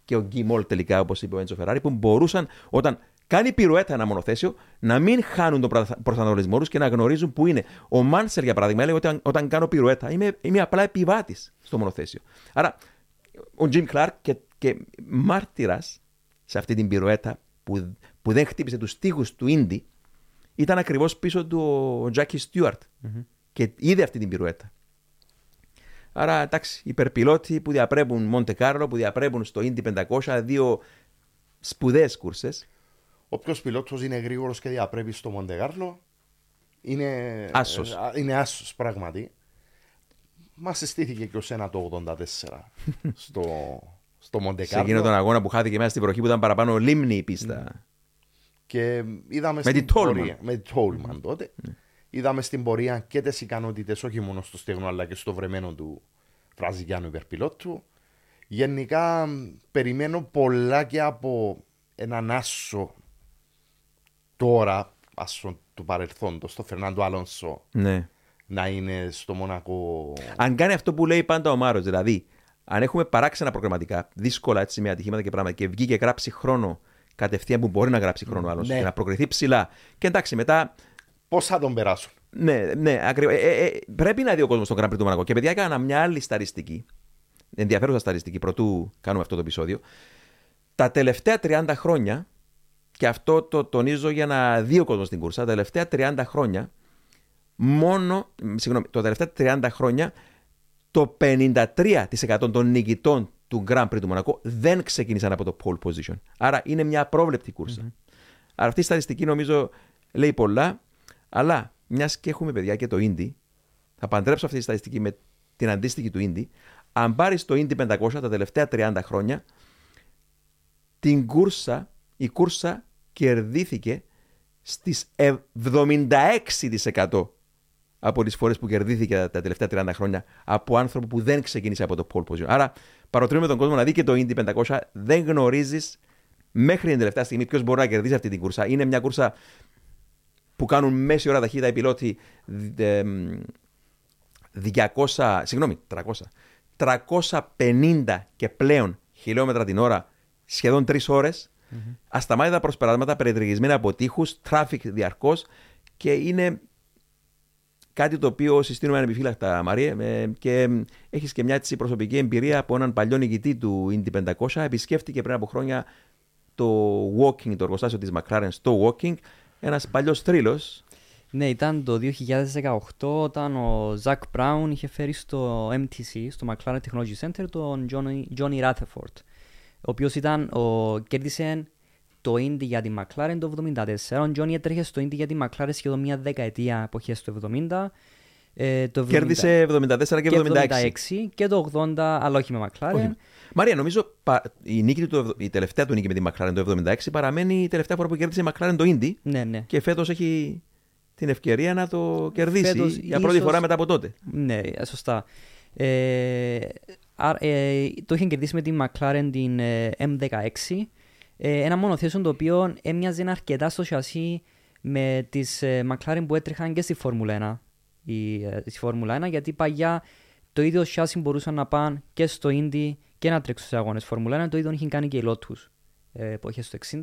και ο Guy Moll τελικά, όπως είπε ο Έντσο Φεράρι, που μπορούσαν όταν κάνει πυρουέτα ένα μονοθέσιο να μην χάνουν τον προθα- προσανατολισμό τους και να γνωρίζουν που είναι. Ο Μάνσερ, για παράδειγμα, έλεγε ότι όταν, όταν κάνω πυρουέτα είμαι, είμαι απλά επιβάτης στο μονοθέσιο. Άρα, ο Jim Clark και, και μάρτυρας σε αυτή την πυρουέτα που, που δεν χτύπησε τους τοίχου του Ίντι, ήταν ακριβώς πίσω του ο Τζάκι Στιούαρτ. Και είδε αυτή την πυρουέτα. Άρα, εντάξει, υπερπιλότοι που διαπρέπουν Μοντε Κάρλο, που διαπρέπουν στο Indy 500, δύο σπουδαίες κούρσες. Όποιος πιλότος είναι γρήγορος και διαπρέπει στο Μοντεγάρλο είναι. Άσος. ε, α, είναι άσος πράγματι. Μας συστήθηκε και ω ένα το 84 στο, στο Σε Μοντεκάρλο. εκείνο τον αγώνα που χάθηκε μέσα στην βροχή που ήταν παραπάνω λίμνη η πίστα. Και είδαμε Με στην την Tolman. πορεία. Με την Τόλμαν τότε. Είδαμε στην πορεία και τις ικανότητες όχι μόνο στο στεγνό αλλά και στο βρεμένο του Βραζιλιάνου υπερπιλότου. Γενικά μ, περιμένω πολλά και από έναν άσο τώρα, άσο του παρελθόντος, το Φερνάντο Αλόνσο, Ναι. να είναι στο Μονακό. Αν κάνει αυτό που λέει πάντα ο Μάρος, δηλαδή, αν έχουμε παράξενα προγραμματικά, δύσκολα έτσι με ατυχήματα και πράγματα, και βγει και γράψει χρόνο κατευθείαν που μπορεί να γράψει χρόνο άλλος Ναι. και να προκριθεί ψηλά. Και εντάξει, μετά Πώ θα τον περάσουν. Ναι, ναι, ακριβώς. Ε, ε, ε, πρέπει να δει ο κόσμος τον Grand Prix του Μονακό. Και παιδιά, έκανα μια άλλη σταριστική. Ενδιαφέρουσα σταριστική, πρωτού κάνουμε αυτό το επεισόδιο. Τα τελευταία 30 χρόνια και αυτό το τονίζω για να δει ο κόσμος στην κούρσα, τα τελευταία 30 χρόνια, μόνο, συγγνώμη, τα τελευταία 30 χρόνια, το 53% των νικητών του Grand Prix του Μονακό δεν ξεκίνησαν από το pole position. Άρα είναι μια απρόβλεπτη Άρα αυτή η στατιστική νομίζω λέει πολλά, αλλά μιας και έχουμε παιδιά και το Indy, θα παντρέψω αυτή τη στατιστική με την αντίστοιχη του Indy. Αν πάρεις το Indy 500 τα τελευταία 30 χρόνια, την κούρσα, η κούρσα κερδίθηκε στις 76% από τις φορές που κερδίθηκε τα τελευταία 30 χρόνια από άνθρωπο που δεν ξεκίνησε από το pole position. Άρα παροτρύνουμε τον κόσμο να δει και το Indy 500. Δεν γνωρίζεις μέχρι την τελευταία στιγμή ποιος μπορεί να κερδίσει αυτή την κούρσα. Είναι μια κούρσα που κάνουν μέση ώρα ταχύτητα οι πιλότοι 200, συγγνώμη, 300, 350 και πλέον χιλιόμετρα την ώρα, σχεδόν τρεις ώρες, mm-hmm. ασταμάτητα προσπεράσματα περιτριγυρισμένα από τείχους, traffic διαρκώς και είναι κάτι το οποίο συστήνουμε ανεπιφύλακτα, Μαρία, και έχεις και μια έτσι προσωπική εμπειρία από έναν παλιό νικητή του Indy 500. Επισκέφτηκε πριν από χρόνια το Woking, το εργοστάσιο της McLaren στο Woking, ένας παλιός θρύλος. Ναι, ήταν το 2018 όταν ο Ζακ Μπράουν είχε φέρει στο MTC, στο McLaren Technology Center, τον Johnny, Johnny Rutherford. Ο οποίος ήταν, ο, κέρδισε το Indy για τη McLaren το 1974. Ο Johnny έτρεχε στο Indy για τη McLaren σχεδόν μια δεκαετία εποχές το 70. Ε, το 70, Κέρδισε 74 και, 76. Και το 80, αλλά όχι με McLaren. Όχι. Μαρία, νομίζω η, νίκη του, η τελευταία του νίκη με τη McLaren το 76 παραμένει η τελευταία φορά που κέρδισε η McLaren το Indy. Ναι, ναι. Και φέτος έχει την ευκαιρία να το κερδίσει φέτος, για πρώτη ίσως... φορά μετά από τότε. Ναι, σωστά. Ε, ε, το είχε κερδίσει με τη McLaren την ε, M16. Ε, ένα μονοθέσιο το οποίο έμοιαζε αρκετά στο σασί με τις ε, McLaren που έτρεχαν και στη Φόρμουλα 1. Η, ε, στη Φόρμουλα 1 γιατί παγιά το ίδιο σιάσι μπορούσαν να πάνε και στο Indy και να τρέξουν σε αγώνες Φόρμουλα 1. Το ίδιο είχε κάνει και η Lotus ε, εποχέ του 60.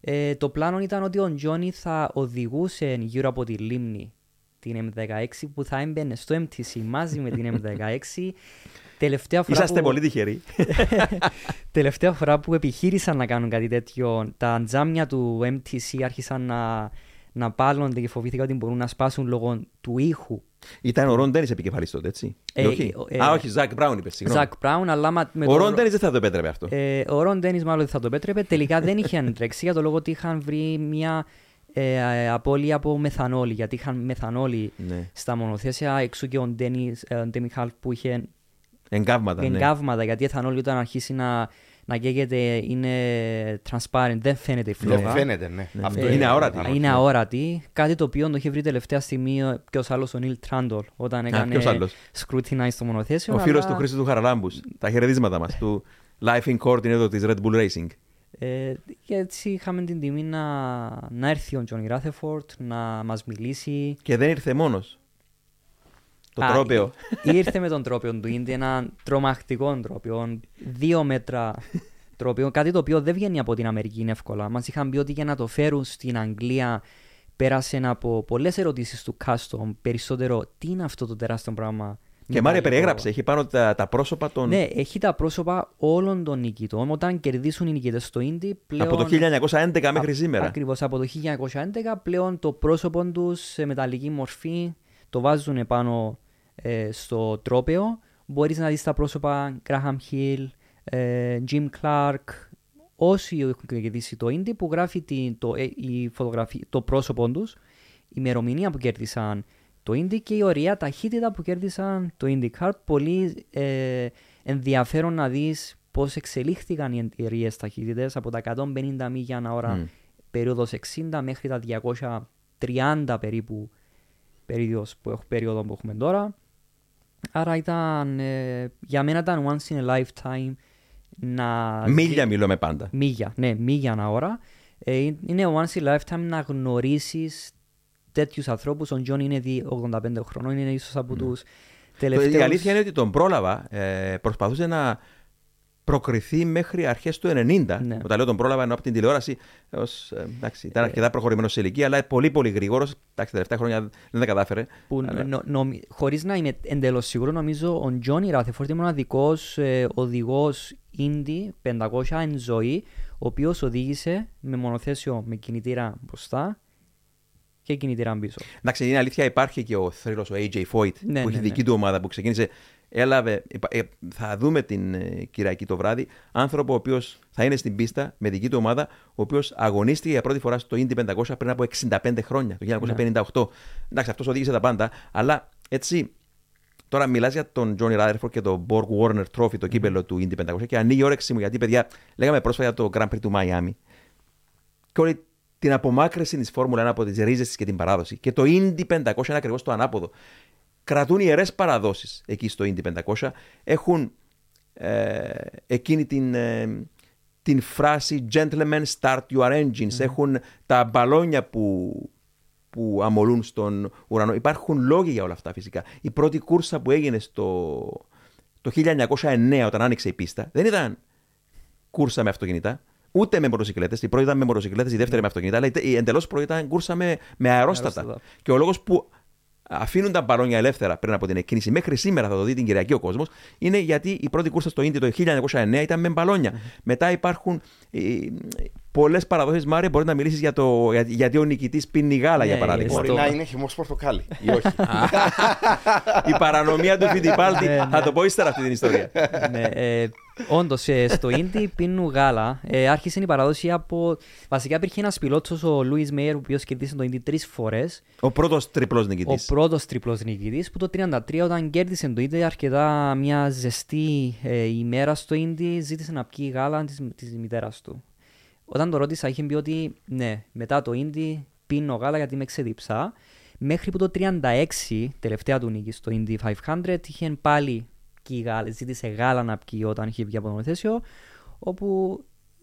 Ε, το πλάνο ήταν ότι ο Τζόνι θα οδηγούσε γύρω από τη λίμνη την M16 που θα έμπαινε στο MTC μαζί με την M16. Τελευταία φορά Είσαστε που... πολύ τυχεροί. Τελευταία φορά που επιχείρησαν να κάνουν κάτι τέτοιο, τα τζάμια του MTC άρχισαν να, να πάλλονται και φοβήθηκα ότι μπορούν να σπάσουν λόγω του ήχου ήταν ο Ρον Ντένις επικεφαλή τότε, έτσι. Ε, όχι. Ε, Α, όχι, Ζακ Μπράουν είπες. Συγγνώμη. Ζακ Μπράουν, αλλά με Ο Ρον Ντένις δεν θα το επέτρεπε αυτό. Ε, ο Ρον Ντένις μάλλον δεν θα το επέτρεπε. Τελικά δεν είχε τρέξει για το λόγο ότι είχαν βρει μια ε, απώλεια από μεθανόλη. Γιατί είχαν μεθανόλη ναι. στα μονοθέσια. Εξού και ο Ντένις ε, που είχε εγκάβματα. εγκάβματα ναι. γιατί η εθανόλη όταν αρχίσει να να καίγεται είναι transparent, δεν φαίνεται η φλόγα. Δεν φαίνεται, ναι. ναι. Αυτό είναι αόρατη. Είναι αόρατη. Κάτι το οποίο το είχε βρει τελευταία στιγμή ποιο άλλο ο Νίλ Τράντολ όταν έκανε scrutinize στο μονοθέσιο. Ο αλλά... φίλο του Χρήστο του Χαραλάμπους. Τα χαιρετίσματα μας του Life in Court είναι εδώ της Red Bull Racing. Ε, και έτσι είχαμε την τιμή να, να έρθει ο Τζόνι Ράθεφορτ να μας μιλήσει. Και δεν ήρθε μόνος. Το Α, τρόπαιο. Ήρθε με τον τρόπαιο του Ίντι, ένα τρομακτικό τρόπαιο, δύο μέτρα τρόπαιο, κάτι το οποίο δεν βγαίνει από την Αμερική είναι εύκολα. Μας είχαν πει ότι για να το φέρουν στην Αγγλία πέρασε από πολλές ερωτήσεις του custom, περισσότερο τι είναι αυτό το τεράστιο πράγμα; Και Μάρια περιέγραψε, έχει πάνω τα, τα πρόσωπα των. Ναι, έχει τα πρόσωπα όλων των νικητών. Όταν κερδίσουν οι νικητές στο Ίντι, πλέον. Από το 1911 μέχρι σήμερα. Ακριβώς από το 1911 πλέον το πρόσωπο τους σε μεταλλική μορφή το βάζουν επάνω ε, στο τρόπαιο. Μπορείς να δεις τα πρόσωπα Graham Hill, ε, Jim Clark, όσοι έχουν κερδίσει το Indy που γράφει την, το, ε, η φωτογραφία, το πρόσωπό τους, η ημερομηνία που κέρδισαν το Indy και η ωραία ταχύτητα που κέρδισαν το IndyCar. Πολύ ε, ενδιαφέρον να δεις πώς εξελίχθηκαν οι εταιρείε ταχύτητες από τα 150 μίλια ανά ώρα mm. περίοδος 60 μέχρι τα 230 περίπου περίοδος που, περίοδο που έχουμε τώρα. Άρα ήταν, ε, για μένα ήταν once in a lifetime να... Μίλια μιλούμε πάντα. Μίλια, ναι, μίλια ανά ώρα. Ε, είναι once in a lifetime να γνωρίσεις τέτοιους ανθρώπους. Ο Τζον είναι 85 χρονών, είναι ίσως από mm. τους τελευταίους... Η αλήθεια είναι ότι τον πρόλαβα. Ε, προσπαθούσε να προκριθεί μέχρι αρχές του 90. Ναι. Όταν λέω τον πρόλαβα ενώ από την τηλεόραση. Ως, ε, εντάξει, ήταν ε, αρκετά προχωρημένος σε ηλικία, αλλά πολύ πολύ γρήγορος. Εντάξει, τα τελευταία χρόνια δεν τα κατάφερε. Αλλά... Χωρίς να είμαι εντελώς σίγουρο, νομίζω ο Τζόνι Ράθεφορτ είναι μοναδικό ε, οδηγός Indy 500 εν ζωή, ο οποίος οδήγησε με μονοθέσιο με κινητήρα μπροστά και κινητήρα πίσω. Εντάξει, είναι αλήθεια, υπάρχει και ο θρύλος ο AJ Foyt Ναι, που έχει ναι, δική ναι. του ομάδα που ξεκίνησε. Έλαβε, υπα- ε, θα δούμε την ε, Κυριακή το βράδυ, άνθρωπο ο οποίος θα είναι στην πίστα με δική του ομάδα, ο οποίος αγωνίστηκε για πρώτη φορά στο Indy 500 πριν από 65 χρόνια, το 1958. Εντάξει, αυτός οδήγησε τα πάντα, αλλά έτσι. Τώρα μιλάς για τον Johnny Rutherford και τον Borg Warner Trophy, το κύπελο του Indy 500 και ανοίγει η όρεξή μου γιατί, παιδιά, λέγαμε πρόσφατα για το Grand Prix του Miami και όλη την απομάκρυνση της Φόρμουλα 1 από τις ρίζες της και την παράδοση. Και το Indy 500 είναι ακριβώς το ανάποδο. Κρατούν ιερές παραδόσεις εκεί στο Indy 500. Έχουν ε, εκείνη την, ε, την φράση Gentlemen, start your engines. Έχουν τα μπαλόνια που, που αμολούν στον ουρανό. Υπάρχουν λόγοι για όλα αυτά φυσικά. Η πρώτη κούρσα που έγινε στο, το 1909 όταν άνοιξε η πίστα δεν ήταν κούρσα με αυτοκίνητα, ούτε με μοτοσυκλέτες. Η πρώτη ήταν με μοτοσυκλέτες, η δεύτερη με αυτοκίνητα, αλλά η εντελώς πρώτη ήταν κούρσα με, με αερόστατα. Αερόστατα. Και ο λόγος που αφήνουν τα μπαλόνια ελεύθερα πριν από την εκκίνηση, μέχρι σήμερα θα το δει την Κυριακή ο κόσμος, είναι γιατί η πρώτη κούρσα στο Ίντι το 1909 ήταν με μπαλόνια. Μετά υπάρχουν πολλές παραδόσεις. Μάρια, μπορεί να μιλήσεις για το για- γιατί ο νικητής πίνει γάλα, για Ναι, παράδειγμα. Μπορεί στο- να είναι χυμό πορτοκάλι ή όχι. η παρανομία του Φιντιπάλτη. Ναι, θα το πω ύστερα αυτή την ιστορία. ναι, ε, Όντως, στο Indy πίνουν γάλα. Ε, άρχισε η παράδοση από. Βασικά υπήρχε ένας πιλότσο, ο Λούι Μέιερ, ο οποίος κερδίσε το Indy τρεις φορές. Ο πρώτος τριπλός Ο νικητή. πρώτος τριπλός νικητής που το 1933 όταν κέρδισε το Indy αρκετά μια ζεστή ε, ημέρα στο Indy ζήτησε να πιει γάλα της, της μητέρας του. Όταν το ρώτησα είχε πει ότι ναι, μετά το Indy πίνω γάλα γιατί με ξεδιψά. Μέχρι που το 36, τελευταία του νίκη στο Indy 500, είχε πάλι πιει γάλα, ζήτησε γάλα να πιει όταν είχε βγει από το μονοθέσιο, όπου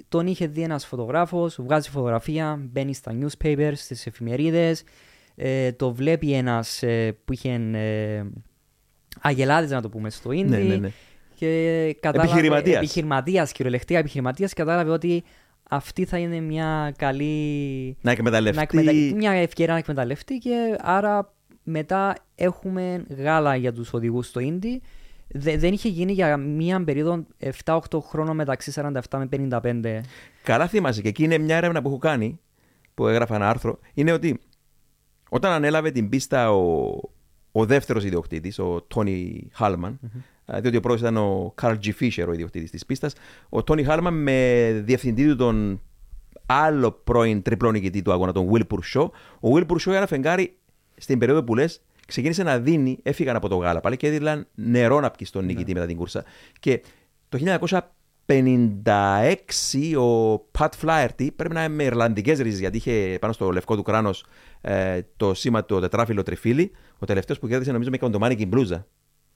τον είχε δει ένας φωτογράφος, βγάζει φωτογραφία, μπαίνει στα newspapers, στις εφημερίδες, ε, το βλέπει ένας ε, που είχε ε, αγελάδες να το πούμε στο Indy Ναι, ναι, ναι. και κατάλαβε, Επιχειρηματίας. επιχειρηματίας, κυριολεκτικά επιχειρηματίας, κατάλαβε ότι αυτή θα είναι μια καλή Να εκμεταλλευτεί. να εκμεταλλευτεί, μια ευκαιρία να εκμεταλλευτεί και άρα μετά έχουμε γάλα για τους οδηγούς στο Indy. Δε- δεν είχε γίνει για μια περίοδο 7-8 χρόνων μεταξύ 47 με 55. Καλά θυμάσαι και εκεί είναι μια έρευνα που έχω κάνει, που έγραφα ένα άρθρο, είναι ότι όταν ανέλαβε την πίστα ο, ο δεύτερος ιδιοκτήτης, ο Τόνι Χάλμαν, διότι ο πρώτος ήταν ο Καρλ Τζι Φίσερ, ο ιδιοκτήτης της πίστας, ο Τόνι Χάλμαν με διευθυντή του τον άλλο πρώην τριπλό νικητή του αγώνα, τον Will Purcell, ο Will Purcell για ένα φεγγάρι στην περίοδο που λες, ξεκίνησε να δίνει, έφυγαν από το γάλα πάλι και έδιναν νερό να πιει στον νικητή μετά την κούρσα. Και το 1956 ο Πατ Φλάερτη πρέπει να είναι με Ιρλανδικές ρίζες γιατί είχε πάνω στο λευκό του κράνος ε, το σήμα του τετράφυλλο τριφύλι. Ο τελευταίος που κέρδισε νομίζω με κοντομάνικη μπλούζα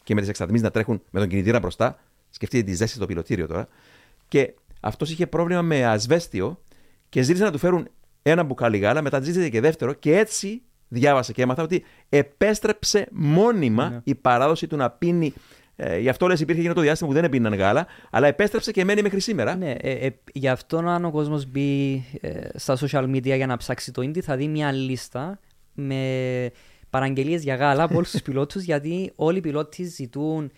και με τις εξατμίσεις να τρέχουν με τον κινητήρα μπροστά. Σκεφτείτε τη ζέστη στο πιλωτήριο τώρα. Και αυτός είχε πρόβλημα με ασβέστιο και ζήτησε να του φέρουν ένα μπουκάλι γάλα, μετά ζήτησε και δεύτερο και έτσι διάβασα και έμαθα ότι επέστρεψε μόνιμα Ναι. η παράδοση του να πίνει. Ε, γι' αυτό λες υπήρχε εκείνο το διάστημα που δεν έπιναν γάλα, αλλά επέστρεψε και μένει μέχρι σήμερα. Ναι, ε, ε, γι' αυτό αν ο κόσμος μπει ε, στα social media για να ψάξει το Indy, θα δει μια λίστα με παραγγελίες για γάλα από όλους τους πιλότους, γιατί όλοι οι πιλότοι ζητούν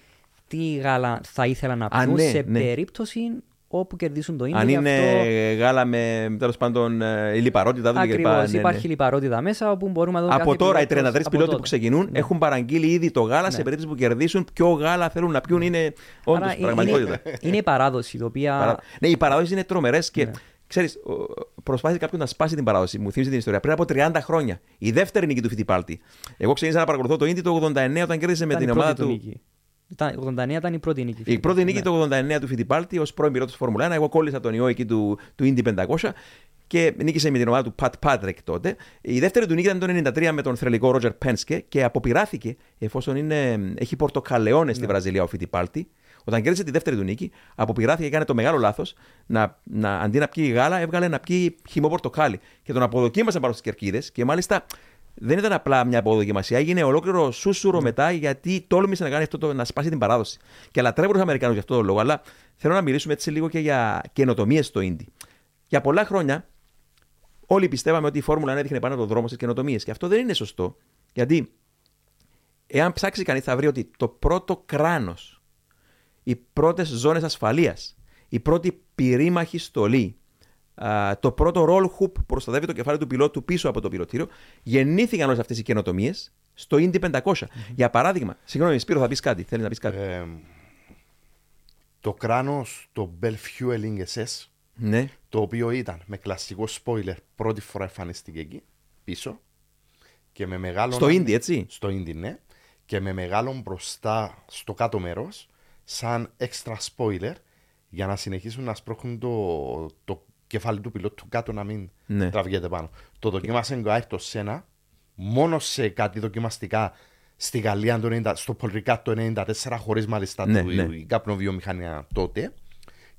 τι γάλα θα ήθελαν να Α, πιούν ναι, σε ναι. περίπτωση όπου κερδίσουν το Indy. Αν γι' είναι αυτό- γάλα με τέλος πάντων ε, η λιπαρότητα του κλπ. Ακριβώς. Ναι, ναι. Υπάρχει λιπαρότητα μέσα όπου μπορούμε να δούμε. Από κάθε τώρα οι 33 πιλότος- πιλότοι από που τότε. ξεκινούν Ναι. έχουν παραγγείλει ήδη το γάλα σε Ναι. περίπτωση που κερδίσουν. Ποιο γάλα θέλουν να πιούν είναι όντως Άρα πραγματικότητα. είναι, είναι η παράδοση, η οποία. Παρα- Ναι, οι παραδόσει είναι τρομερές και Ναι. ξέρεις, ο- προσπάθησε κάποιον να σπάσει την παράδοση. Μου θύμισε την ιστορία. Πριν από 30 χρόνια. Η δεύτερη νίκη του Φιτιπάλτη. Εγώ ξεκίνησα να παρακολουθώ το Ίντι το 89 όταν κέρδισε με ήταν την η πρώτη ομάδα του του. νίκη. Ήταν, 89 ήταν η πρώτη νίκη. Η πρώτη νίκη Ναι. το 89 του Φιτιπάλτη ως πρώην πιλότο Φόρμουλα 1. Εγώ κόλλησα τον ιό εκεί του, του Indy 500 και νίκησε με την ομάδα του Πατ Πάτρεκ τότε. Η δεύτερη του νίκη ήταν το 93 με τον θρελικό Ρότζερ Πένσκε και αποπειράθηκε, εφόσον είναι, έχει πορτοκαλαιώνες στη Βραζιλία ο Φιτιπάλτη, όταν κέρδισε τη δεύτερη του νίκη, αποπειράθηκε και έκανε το μεγάλο λάθος να, να, αντί να πιει γάλα, έβγαλε να πιει χυμό πορτοκάλι. Και τον αποδοκίμασαν πάνω στις κερκίδες και μάλιστα δεν ήταν απλά μια αποδοκιμασία, έγινε ολόκληρο σούσουρο μετά γιατί τόλμησε να κάνει αυτό το, να σπάσει την παράδοση. Και λατρεύω τους Αμερικάνου για αυτό το λόγο, αλλά θέλω να μιλήσουμε έτσι λίγο και για καινοτομίες στο Ίντι. Για πολλά χρόνια όλοι πιστεύαμε ότι η Φόρμουλα 1 έδειχνε πάνω το δρόμο στις καινοτομίες. Και αυτό δεν είναι σωστό. Γιατί εάν ψάξει κανείς, θα βρει ότι το πρώτο κράνος, οι πρώτες ζώνες ασφαλείας, η πρώτη πυρήμαχη στολή, α, το πρώτο roll hoop που προστατεύει το κεφάλι του πιλότου πίσω από το πιλωτήριο, γεννήθηκαν όλες αυτές οι καινοτομίες στο Indy 500. Για παράδειγμα, συγγνώμη, Σπύρο, θα πεις κάτι. Θέλεις να πεις κάτι; Ε, το κράνος, το Bell Fueling SS, ναι. το οποίο ήταν με κλασικό spoiler πρώτη φορά εμφανίστηκε εκεί, πίσω. Και με μεγάλο. Στο Indy, έτσι; Στο Indy, ναι. Και με μεγάλο μπροστά στο κάτω μέρος, σαν extra spoiler, για να συνεχίσουν να σπρώχνουν το, το κεφάλι του πιλότου κάτω να μην Ναι. τραβιέται πάνω. Το δοκίμασε ο Άιρτο Σένα μόνο σε κάτι δοκιμαστικά στη Γαλλία το 90, στο Πολρικά το 94, χωρίς μάλιστα Ναι, του, ναι. η καπνοβιομηχανία τότε.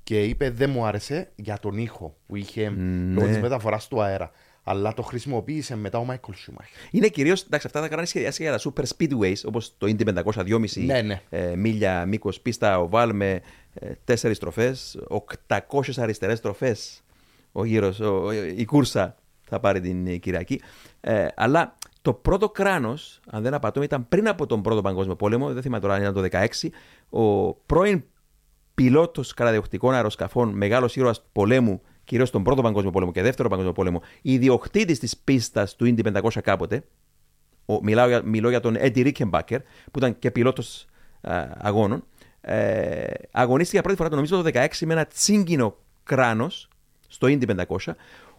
Και είπε δεν μου άρεσε για τον ήχο που είχε Ναι. λόγω τη μεταφοράς του αέρα. Αλλά το χρησιμοποίησε μετά ο Μάικλ Σούμαχ. Είναι κυρίως. Εντάξει, αυτά τα κάνανε σχεδιάσει για τα super speedways, όπως το Indy 500, 2,5 Ναι, ναι. ε, μίλια μήκος πίστα οβάλ με ε, τέσσερις στροφέ, 800 αριστερές στροφέ. Ο γύρος, ο- ο- η κούρσα θα πάρει την ε, Κυριακή. Ε, αλλά το πρώτο κράνος, αν δεν απατώμε, ήταν πριν από τον Πρώτο Παγκόσμιο Πόλεμο. Δεν θυμάμαι τώρα αν ήταν το 16. Ο πρώην πιλότος καταδιοκτικών αεροσκαφών, μεγάλος ήρωας πολέμου, κυρίως στον Πρώτο Παγκόσμιο Πόλεμο και Δεύτερο Παγκόσμιο Πόλεμο, ιδιοκτήτης της πίστας του Indy 500 κάποτε, ο, μιλάω, για, μιλώ για τον Eddie Rickenbacker, που ήταν και πιλότος αγώνων, ε, αγωνίστηκε για πρώτη φορά το νομίζω το 16 με ένα τσίγκινο κράνος στο Indy 500.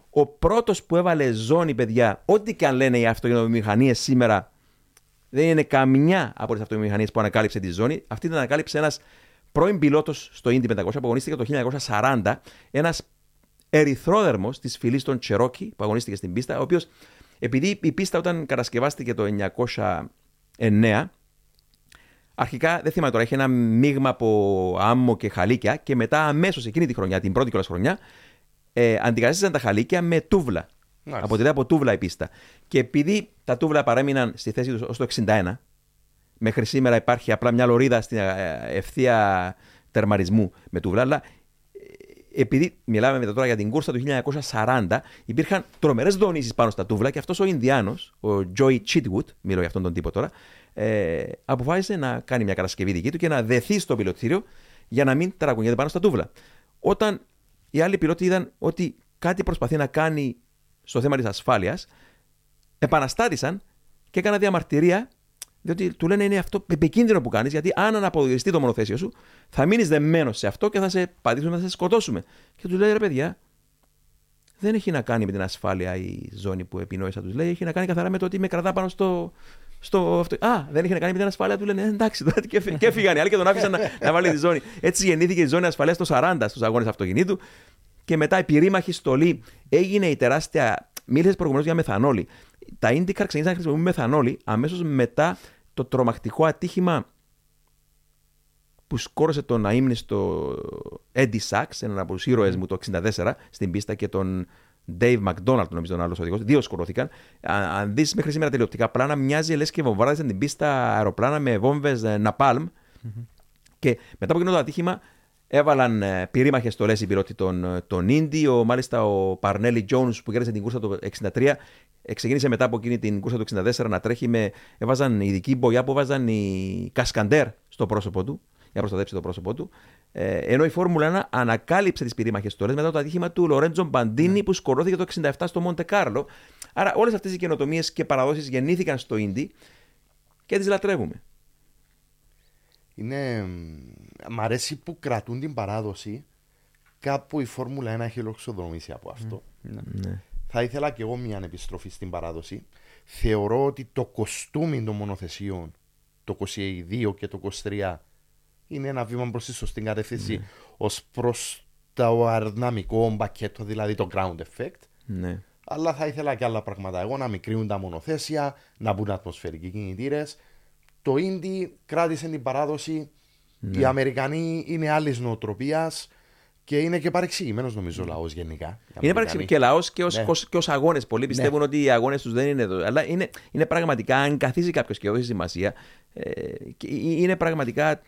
Ο πρώτος που έβαλε ζώνη, παιδιά, ό,τι και αν λένε οι αυτοκινητομηχανίες σήμερα, δεν είναι καμιά από τις αυτομηχανίε που ανακάλυψε τη ζώνη. Αυτή την ανακάλυψε ένας πρώην πιλότος στο Indy 500 που αγωνίστηκε το 1940, ένας ερυθρόδερμος της φυλής των Τσερόκι που αγωνίστηκε στην πίστα, ο οποίος επειδή η πίστα όταν κατασκευάστηκε το 1909, αρχικά δεν θυμάμαι τώρα, είχε ένα μείγμα από άμμο και χαλίκια και μετά αμέσως εκείνη τη χρονιά, την πρώτη κιόλας χρονιά, ε, αντικαταστήσαν τα χαλίκια με τούβλα. Μάλιστα. Αποτελεί από τούβλα η πίστα. Και επειδή τα τούβλα παρέμειναν στη θέση τους ως το 61, μέχρι σήμερα υπάρχει απλά μια λωρίδα στην ε, ευθεία τερματισμού με τούβλα, αλλά ε, επειδή μιλάμε μετά τώρα για την κούρσα του 1940, υπήρχαν τρομερές δονήσεις πάνω στα τούβλα και αυτός ο Ινδιάνος, ο Joey Chitwood, μιλώ για αυτόν τον τύπο τώρα, ε, αποφάσισε να κάνει μια κατασκευή δική του και να δεθεί στο πιλωτήριο για να μην ταρακουνιέται πάνω στα τούβλα. Όταν οι άλλοι πιλότοι είδαν ότι κάτι προσπαθεί να κάνει στο θέμα της ασφάλειας, επαναστάτησαν και έκαναν διαμαρτυρία, διότι του λένε είναι αυτό επικίνδυνο που κάνεις, γιατί αν αναποδογριστεί το μονοθέσιο σου, θα μείνεις δεμένος σε αυτό και θα σε πατήσουμε, θα σε σκοτώσουμε. Και τους λέει ρε παιδιά, δεν έχει να κάνει με την ασφάλεια η ζώνη που επινόησα, τους λέει, έχει να κάνει καθαρά με το ότι με κρατά πάνω στο. στο αυτό. Α, δεν έχει να κάνει με την ασφάλεια, του λένε «Ε, εντάξει, τώρα και, φύ- και φύγανε οι άλλοι και τον άφησαν να, να βάλει τη ζώνη. Έτσι γεννήθηκε η ζώνη ασφαλείας το 40 στους αγώνες αυτοκινήτου και μετά η πυρήμαχη στολή έγινε η τεράστια. Μίλησε προηγουμένω για μεθανόλη. Τα IndyCar ξεκίνησαν να χρησιμοποιούν μεθανόλη αμέσως μετά το τρομακτικό ατύχημα που σκόρωσε τον αείμνηστο Eddie Sachs, έναν από τους ήρωες μου το 64 στην πίστα και τον Dave McDonald, νομίζω τον άλλος οδηγός. Δύο σκορώθηκαν. Α- Αν δεις μέχρι σήμερα τηλεοπτικά πλάνα, μοιάζει λες και βομβάρδισαν την πίστα αεροπλάνα με βόμβες Napalm. Και μετά από εκείνο το ατύχημα έβαλαν ε, πυρήμαχες στολέ οι πιλότοι των, ε, των Indy. Ο, μάλιστα ο Παρνέλη Jones που κέρδισε την κούρσα το 63 ε, ξεκίνησε μετά από εκείνη την κούρσα του 64 να τρέχει με. Έβαζαν ειδική μπογιά που έβαζαν οι Κασκαντέρ στο πρόσωπο του για να προστατέψει το πρόσωπό του. Ε, ενώ η Φόρμουλα 1 ανακάλυψε τις πυρήμαχες στολέ μετά το ατύχημα του Λορέντζο Μπαντίνη που σκορώθηκε το 67 στο Μοντε Κάρλο. Άρα όλες αυτές οι καινοτομίες και παραδόσεις γεννήθηκαν στο Indy και τις λατρεύουμε. Είναι. Μ' αρέσει που κρατούν την παράδοση. Κάπου η Φόρμουλα 1 έχει ολοξοδομήσει από αυτό. Ναι. Θα ήθελα και εγώ μια επιστροφή στην παράδοση. Θεωρώ ότι το κοστούμι των μονοθεσιών, το 22 και το 23, είναι ένα βήμα προς τη σωστή κατεύθυνση ως προς το αεροδυναμικό πακέτο, δηλαδή το ground effect. Ναι. Αλλά θα ήθελα και άλλα πράγματα. Εγώ να μικρύνουν τα μονοθέσια, να μπουν ατμοσφαιρικοί κινητήρες. Το Indy κράτησε την παράδοση. Οι Αμερικανοί είναι άλλης νοοτροπίας και είναι και παρεξηγημένος νομίζω ο λαός γενικά. Οι Είναι Αμερικανοί. παρεξηγημένο και λαός και ω Ναι. ως, αγώνες. Πολλοί πιστεύουν ότι οι αγώνες τους δεν είναι εδώ. Αλλά είναι, είναι πραγματικά, αν καθίσει κάποιος και δώσει σημασία, ε, και είναι πραγματικά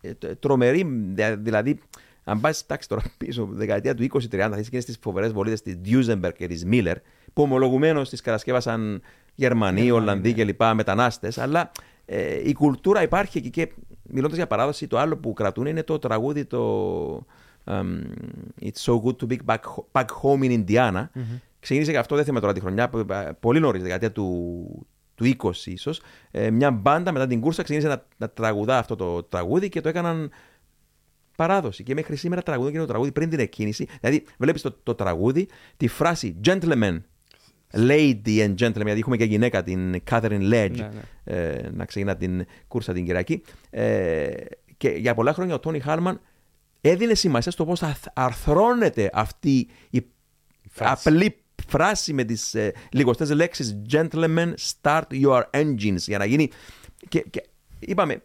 ε, τ- τρομερή. δια- Δηλαδή, αν πας εντάξει τώρα πίσω, δεκαετία του 20-30, θα δει εκείνε τι φοβερές βολίδες της Duesenberg και της Miller, που ομολογουμένως τις κατασκεύασαν Γερμανοί, Ολλανδοί κλπ. μετανάστες. Αλλά ε, η κουλτούρα υπάρχει εκεί και μιλώντας για παράδοση, το άλλο που κρατούν είναι το τραγούδι το. εμ, It's so good to be back, back home in Indiana. Ξεκίνησε και αυτό, δεν θυμάμαι τώρα τη χρονιά, που- ε, πολύ νωρίς, δεκαετία του, του 20 ίσως. μια μπάντα μετά την κούρσα ξεκίνησε να, να τραγουδά αυτό το τραγούδι και το έκαναν παράδοση. Και μέχρι σήμερα τραγουδούν και το τραγούδι πριν την εκκίνηση. Δηλαδή, βλέπεις το, το τραγούδι, τη φράση gentlemen, lady and gentlemen, γιατί έχουμε και γυναίκα την Catherine Ledge Ναι, ναι. ε, να ξεκινά την κούρσα την Κυριακή. Ε, και για πολλά χρόνια ο Τόνι Χάλμαν έδινε σημασία στο πώς θα αρθρώνεται αυτή η φράση. απλή φράση με τις ε, λιγοστές λέξεις gentlemen start your engines για να γίνει και, και είπαμε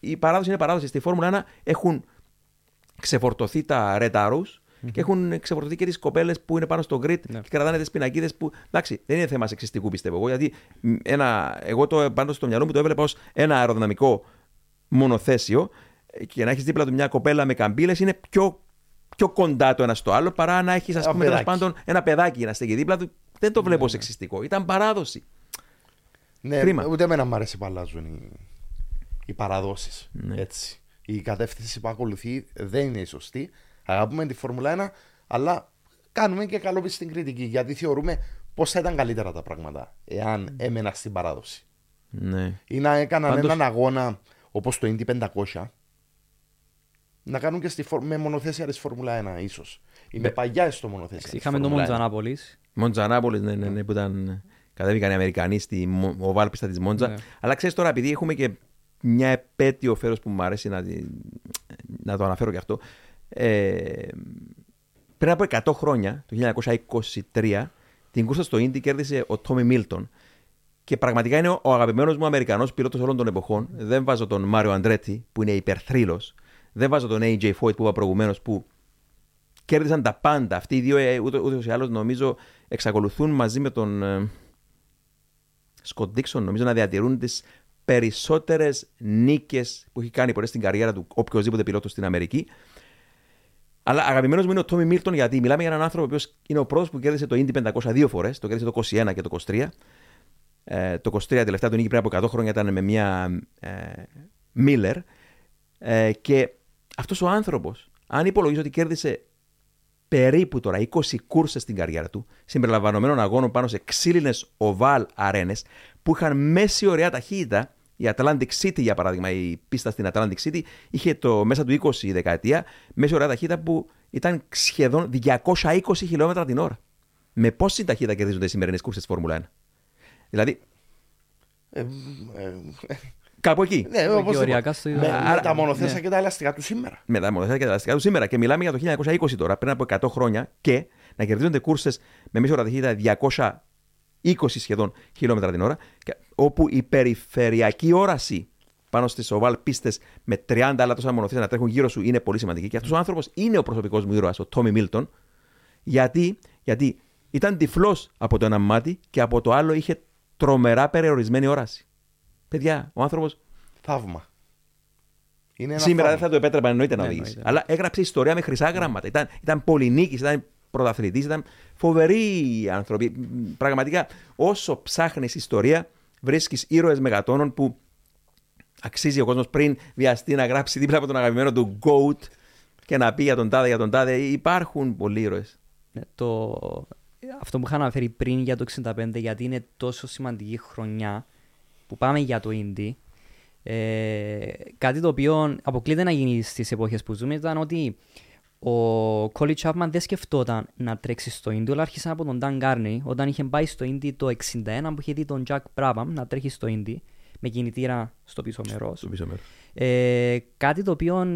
η παράδοση είναι παράδοση στη Φόρμουλα 1 έχουν ξεφορτωθεί τα Red Arrows και έχουν ξεφορτωθεί και τις κοπέλες που είναι πάνω στο grid Ναι. και κρατάνε τις πινακίδες που. Εντάξει, δεν είναι θέμα σεξιστικού πιστεύω εγώ, γιατί μ, ένα, εγώ το πάντω στο μυαλό μου το έβλεπα ως ένα αεροδυναμικό μονοθέσιο ε, και να έχεις δίπλα του μια κοπέλα με καμπύλες είναι πιο, πιο κοντά το ένα στο άλλο παρά να έχεις, ας Ένα πούμε, τέλος παιδάκι. πάντων ένα παιδάκι να στέκει δίπλα του. Δεν το βλέπω σεξιστικό. Ήταν παράδοση. Ναι, Κρίμα. ούτε εμένα μου αρέσει που αλλάζουν οι, οι παραδόσεις. Ναι. Έτσι. Η κατεύθυνση που ακολουθεί δεν είναι η σωστή. Αγαπούμε τη Φόρμουλα 1, αλλά κάνουμε και καλό στην κριτική. Γιατί θεωρούμε πώς θα ήταν καλύτερα τα πράγματα εάν έμενα στην παράδοση. Ναι. Ή να έκαναν Πάντως- έναν αγώνα όπως το Indy 500. Να κάνουν και στη, φορ- με μονοθέσια της Φόρμουλα 1, ίσως. Είναι παλιά στο μονοθέσια. της Είχαμε το Φόρμουλα 1. Μοντζανάπολης. Μοντζανάπολης, ναι, ναι, ναι, που ήταν. Κατέβηκαν οι Αμερικανοί στη Μο- οβάλπιστα της Μόντζα. Ναι. Αλλά ξέρεις τώρα, επειδή έχουμε και μια επέτειο φέρος που μου αρέσει να, τη- να το αναφέρω και αυτό. Ε, πριν από 100 χρόνια, το 1923, την κούρσα στο Ίντι κέρδισε ο Τόμι Μίλτον. Και πραγματικά είναι ο, ο αγαπημένος μου Αμερικανός πιλότος όλων των εποχών. Δεν βάζω τον Μάριο Αντρέτη, που είναι υπερθρύλος. Δεν βάζω τον AJ Foyt που είπα προηγουμένως, που κέρδισαν τα πάντα. Αυτοί οι δύο, ε, ούτω, ούτως ή άλλως, νομίζω, εξακολουθούν μαζί με τον ε, Σκοτ Δίξον, νομίζω, να διατηρούν τις περισσότερες νίκες που έχει κάνει ποτέ στην καριέρα του οποιοδήποτε πιλότος στην Αμερική. Αλλά αγαπημένος μου είναι ο Τόμι Μίλτον, γιατί μιλάμε για έναν άνθρωπο ο οποίος είναι ο πρώτος που κέρδισε το Indy 500 δύο φορές. Το κέρδισε το 21 και το 23. Ε, το 23 τελευταία του νίκη πριν από 100 χρόνια ήταν με μια ε, Miller. Ε, και αυτός ο άνθρωπος, αν υπολογίζω ότι κέρδισε περίπου τώρα 20 κούρσες στην καριέρα του, συμπεριλαμβανομένων αγώνων πάνω σε ξύλινες οβάλ αρένες που είχαν μέση ωραία ταχύτητα. Η Atlantic City, για παράδειγμα, η πίστα στην Atlantic City είχε το μέσα του 20 η δεκαετία μέση ωραία ταχύτητα που ήταν σχεδόν 220 χιλιόμετρα την ώρα. Με πόση ταχύτητα κερδίζονται οι σημερινές κούρσες της Φόρμουλα 1. Δηλαδή, Ε, ε, κάπου εκεί. ναι, Και όπως οριακά είπα. στο με, ίδιο. με Άρα- τα μονοθέσια ναι. και τα ελαστικά του σήμερα. με τα μονοθέσια και τα ελαστικά του σήμερα. Και μιλάμε για το 1920 τώρα, πριν από 100 χρόνια και να κερδίζονται κούρσες με μέση ώρα ταχύτητα 220 σχεδόν χιλιόμετρα την ώρα, και- όπου η περιφερειακή όραση πάνω στις οβάλ πίστες με 30 άλλα τόσα μονοθέσια να τρέχουν γύρω σου είναι πολύ σημαντική. Και αυτός ο άνθρωπος είναι ο προσωπικός μου ήρωας, ο Τόμι Μίλτον, γιατί, γιατί ήταν τυφλός από το ένα μάτι και από το άλλο είχε τρομερά περιορισμένη όραση. Παιδιά, ο άνθρωπο Θαύμα. Είναι ένα Σήμερα δεν θαύμα. θα το επέτρεπα εννοείται να Ναι, οδηγήσει. εννοείται. Αλλά έγραψε ιστορία με χρυσά γράμματα. Ήταν, ήταν πολυνίκης, ήταν πρωταθλητής, ήταν φοβεροί άνθρωποι. Μ, Πραγματικά, όσο ψάχνεις ιστορία, βρίσκεις ήρωες μεγατόνων που αξίζει ο κόσμος πριν βιαστεί να γράψει δίπλα από τον αγαπημένο του GOAT και να πει για τον τάδε, για τον τάδε. Υπάρχουν πολλοί ήρωες. Ναι, το... Αυτό που είχα αναφέρει πριν για το 65, γιατί είναι τόσο σημαντική χρονιά που πάμε για το Indy. Ε, κάτι το οποίο αποκλείται να γίνει στις εποχές που ζούμε ήταν ότι ο Colin Chapman δεν σκεφτόταν να τρέξει στο Indy, αλλά άρχισε από τον Dan Garney όταν είχε πάει στο Indy το 61 που είχε δει τον Jack Brabham να τρέχει στο Indy με κινητήρα στο πίσω μέρος. Στο πίσω μέρος. Ε, κάτι το οποίο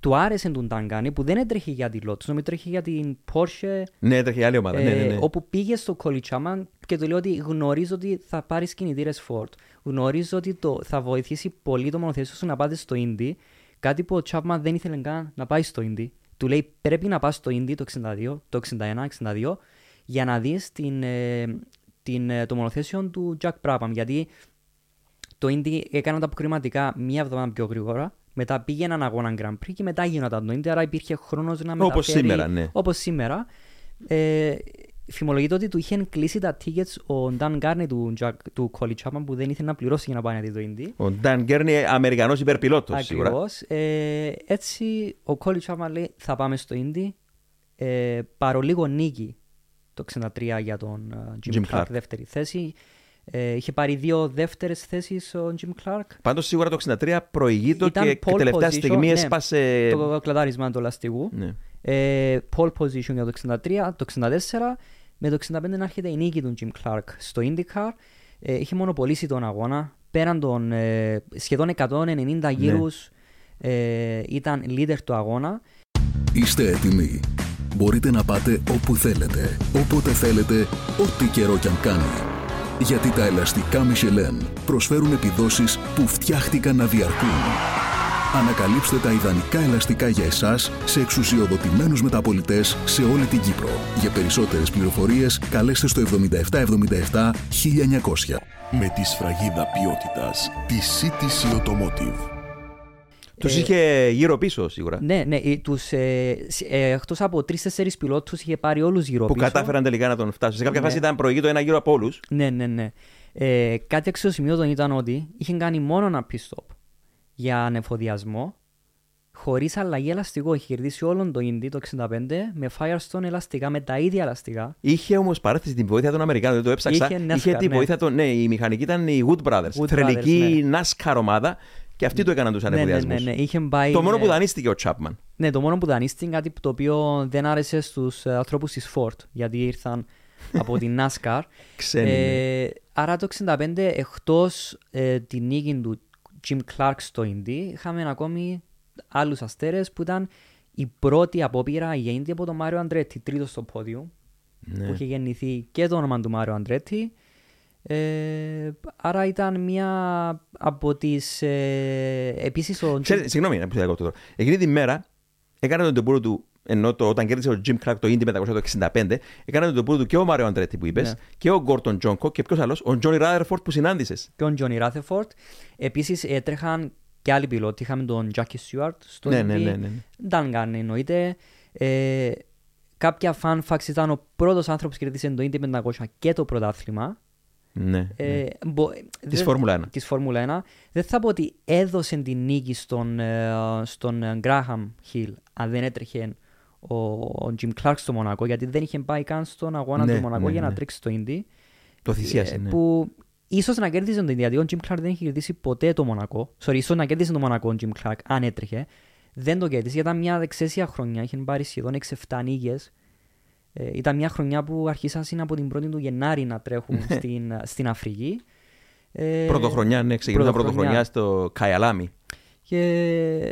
του άρεσε τον Ταγκάνη που δεν έτρεχε για τη Lotus, νομίζω τρέχει για την Porsche Ναι, έτρεχε άλλη ομάδα. ναι, ναι, ε, ναι. όπου πήγε στο Κολιτσάμαν και του λέει ότι γνωρίζω ότι θα πάρεις κινητήρες Ford. Γνωρίζω ότι το, θα βοηθήσει πολύ το μονοθέσιο σου να πάτε στο Indy. Κάτι που ο Chapman δεν ήθελε καν να πάει στο Indy. Του λέει πρέπει να πας στο Indy το 62, το 61-62 για να δεις την, ε, την, ε, το μονοθέσιο του Jack Brabham. Γιατί το Indy έκαναν τα αποκριματικά μία εβδομάδα πιο γρήγορα. Μετά πήγε έναν αγώνα Grand Prix και μετά γίνονταν το Indy. Άρα υπήρχε χρόνος να μεταφέρει. Όπως σήμερα, ναι. Όπως σήμερα. Ε, φημολογείται ότι του είχε κλείσει τα tickets ο Dan Garney του, Jack, του Collie Chapman που δεν ήθελε να πληρώσει για να πάει να δει το Indy. Ο Νταν Γκέρνι, Αμερικανός υπερπιλότος σίγουρα. Ακριβώς. Ε, έτσι ο Collie Chapman λέει θα πάμε στο Indy. Ε, παρολίγο νίκη το 63 για τον ε, Jim, Jim Clark, Clark. δεύτερη θέση. Ε, είχε πάρει δύο δεύτερες θέσεις ο Jim Clark. Πάντως σίγουρα το 63 προηγείτο Ήταν και pole τελευταία position, στιγμή ναι. έσπασε. Το κλατάρισμα του λαστιγού. Ναι. Ε, pole position για το 63, το 64. Με το 65 να έρχεται η νίκη του Jim Clark στο IndyCar. Ε, είχε μονοπολίσει τον αγώνα. Πέραν των ε, σχεδόν 190 γύρους ε, ήταν leader του αγώνα. Είστε έτοιμοι. Μπορείτε να πάτε όπου θέλετε, όποτε θέλετε, ό,τι καιρό κι αν κάνει. Γιατί τα ελαστικά Michelin προσφέρουν επιδόσεις που φτιάχτηκαν να διαρκούν. Ανακαλύψτε τα ιδανικά ελαστικά για εσάς σε εξουσιοδοτημένους μεταπολιτές σε όλη την Κύπρο. Για περισσότερες πληροφορίες καλέστε στο 7777 1900. Με τη σφραγίδα ποιότητας τη CTC Automotive. Τους είχε γύρω πίσω σίγουρα. Ναι, ναι, ε, τους, ε, σ- ε, εκτός από τρεις-τέσσερις πιλότους είχε πάρει όλους γύρω Που πίσω. κατάφεραν τελικά να τον φτάσουν. Σε κάποια Ναι. φάση ήταν προηγείτο ένα γύρο από όλους. Ναι, ναι, ναι. Ε, κάτι αξιοσημείωτο ήταν ότι είχε κάνει μόνο ένα pit stop για ανεφοδιασμό, χωρίς αλλαγή ελαστικό. Είχε κερδίσει όλον το Indy το 65 με Firestone ελαστικά, με τα ίδια ελαστικά. Είχε όμως παράθεση την βοήθεια των Αμερικάνων. Δεν το έψαξα. Είχε NASCAR, Είχε τη ναι. βοήθεια των. Ναι, η μηχανική ήταν η Wood Brothers. Wood Τρελική Brothers, NASCAR ομάδα και αυτοί το έκαναν τους Ναι, ναι, ανεφοδιασμούς. ναι, ναι. Είχε πάει, Το μόνο ε, που δανείστηκε ο Chapman. Ναι, το μόνο που δανείστηκε κάτι το οποίο δεν άρεσε στους ανθρώπους της Ford, γιατί ήρθαν από την NASCAR. Ξένοι. ναι. Ε, άρα το 65 εκτός ε, τη νίκη του Jim Clark στο Indy είχαμε ακόμη άλλους αστέρες που ήταν η πρώτη απόπειρα για Indy από τον Μάριο Αντρέτη, τρίτος στο πόδιο Ναι. που είχε γεννηθεί και το όνομα του Μάριο Αντρέτη ε, άρα ήταν μια από τις ε, επίσης ο Jim- Ξέρετε, συγγνώμη που σε διακόπτω τώρα. Εκείνη τη μέρα έκανε τον ντεμπούτο του, ενώ το, όταν κέρδισε ο Jim Clark το Indy 500 το 65, έκανε τον ντεμπούτο του και ο Μάριο Αντρέτη που είπες Ναι. και ο Γκόρντον Τζόνκοκ και ποιος άλλος, ο Τζόνι Ράδερφορντ που συνάντησες. και ο Τζόνι Ράθεφορτ επίσης έτρεχαν και άλλοι πιλότοι είχαμε τον Jackie Stewart στο Ναι, Indy ναι, ναι, ναι. Dan Garney εννοείται. Ε, κάποια fun facts ήταν ο πρώτος άνθρωπος που κερδίσε το Indy 500 και το πρωτάθλημα. Ναι. Ε, μπο- Της δεν- Φόρμουλα 1. της Φόρμουλα 1. Δεν θα πω ότι έδωσε την νίκη στον, ε, στον ε, Graham Hill αν δεν έτρεχε ο, ο Jim Clark στο Μονακό γιατί δεν είχε πάει καν στον αγώνα Ναι, του Μονακό ναι, για να ναι. τρέξει το Indy. Το θυσίασε. Ε, ναι. Που ίσως να κέρδιζε τον Indy γιατί ο Jim Clark δεν είχε κερδίσει ποτέ το Μονακό. Sorry, ίσως να κέρδιζε το Μονακό ο Jim Clark αν έτρεχε. Δεν το κέρδισε, ήταν μια δεξαίσια χρονιά. Είχε πάρει σχεδόν 6-7 νίκες. Ε, ήταν μια χρονιά που αρχίσαν από την 1η του Γενάρη να τρέχουν στην, στην Αφρική. Ε, Πρωτοχρονιά, ναι, ξεκινήσαμε πρωτοχρονιά. πρωτοχρονιά στο Καϊαλάμι. Και ε,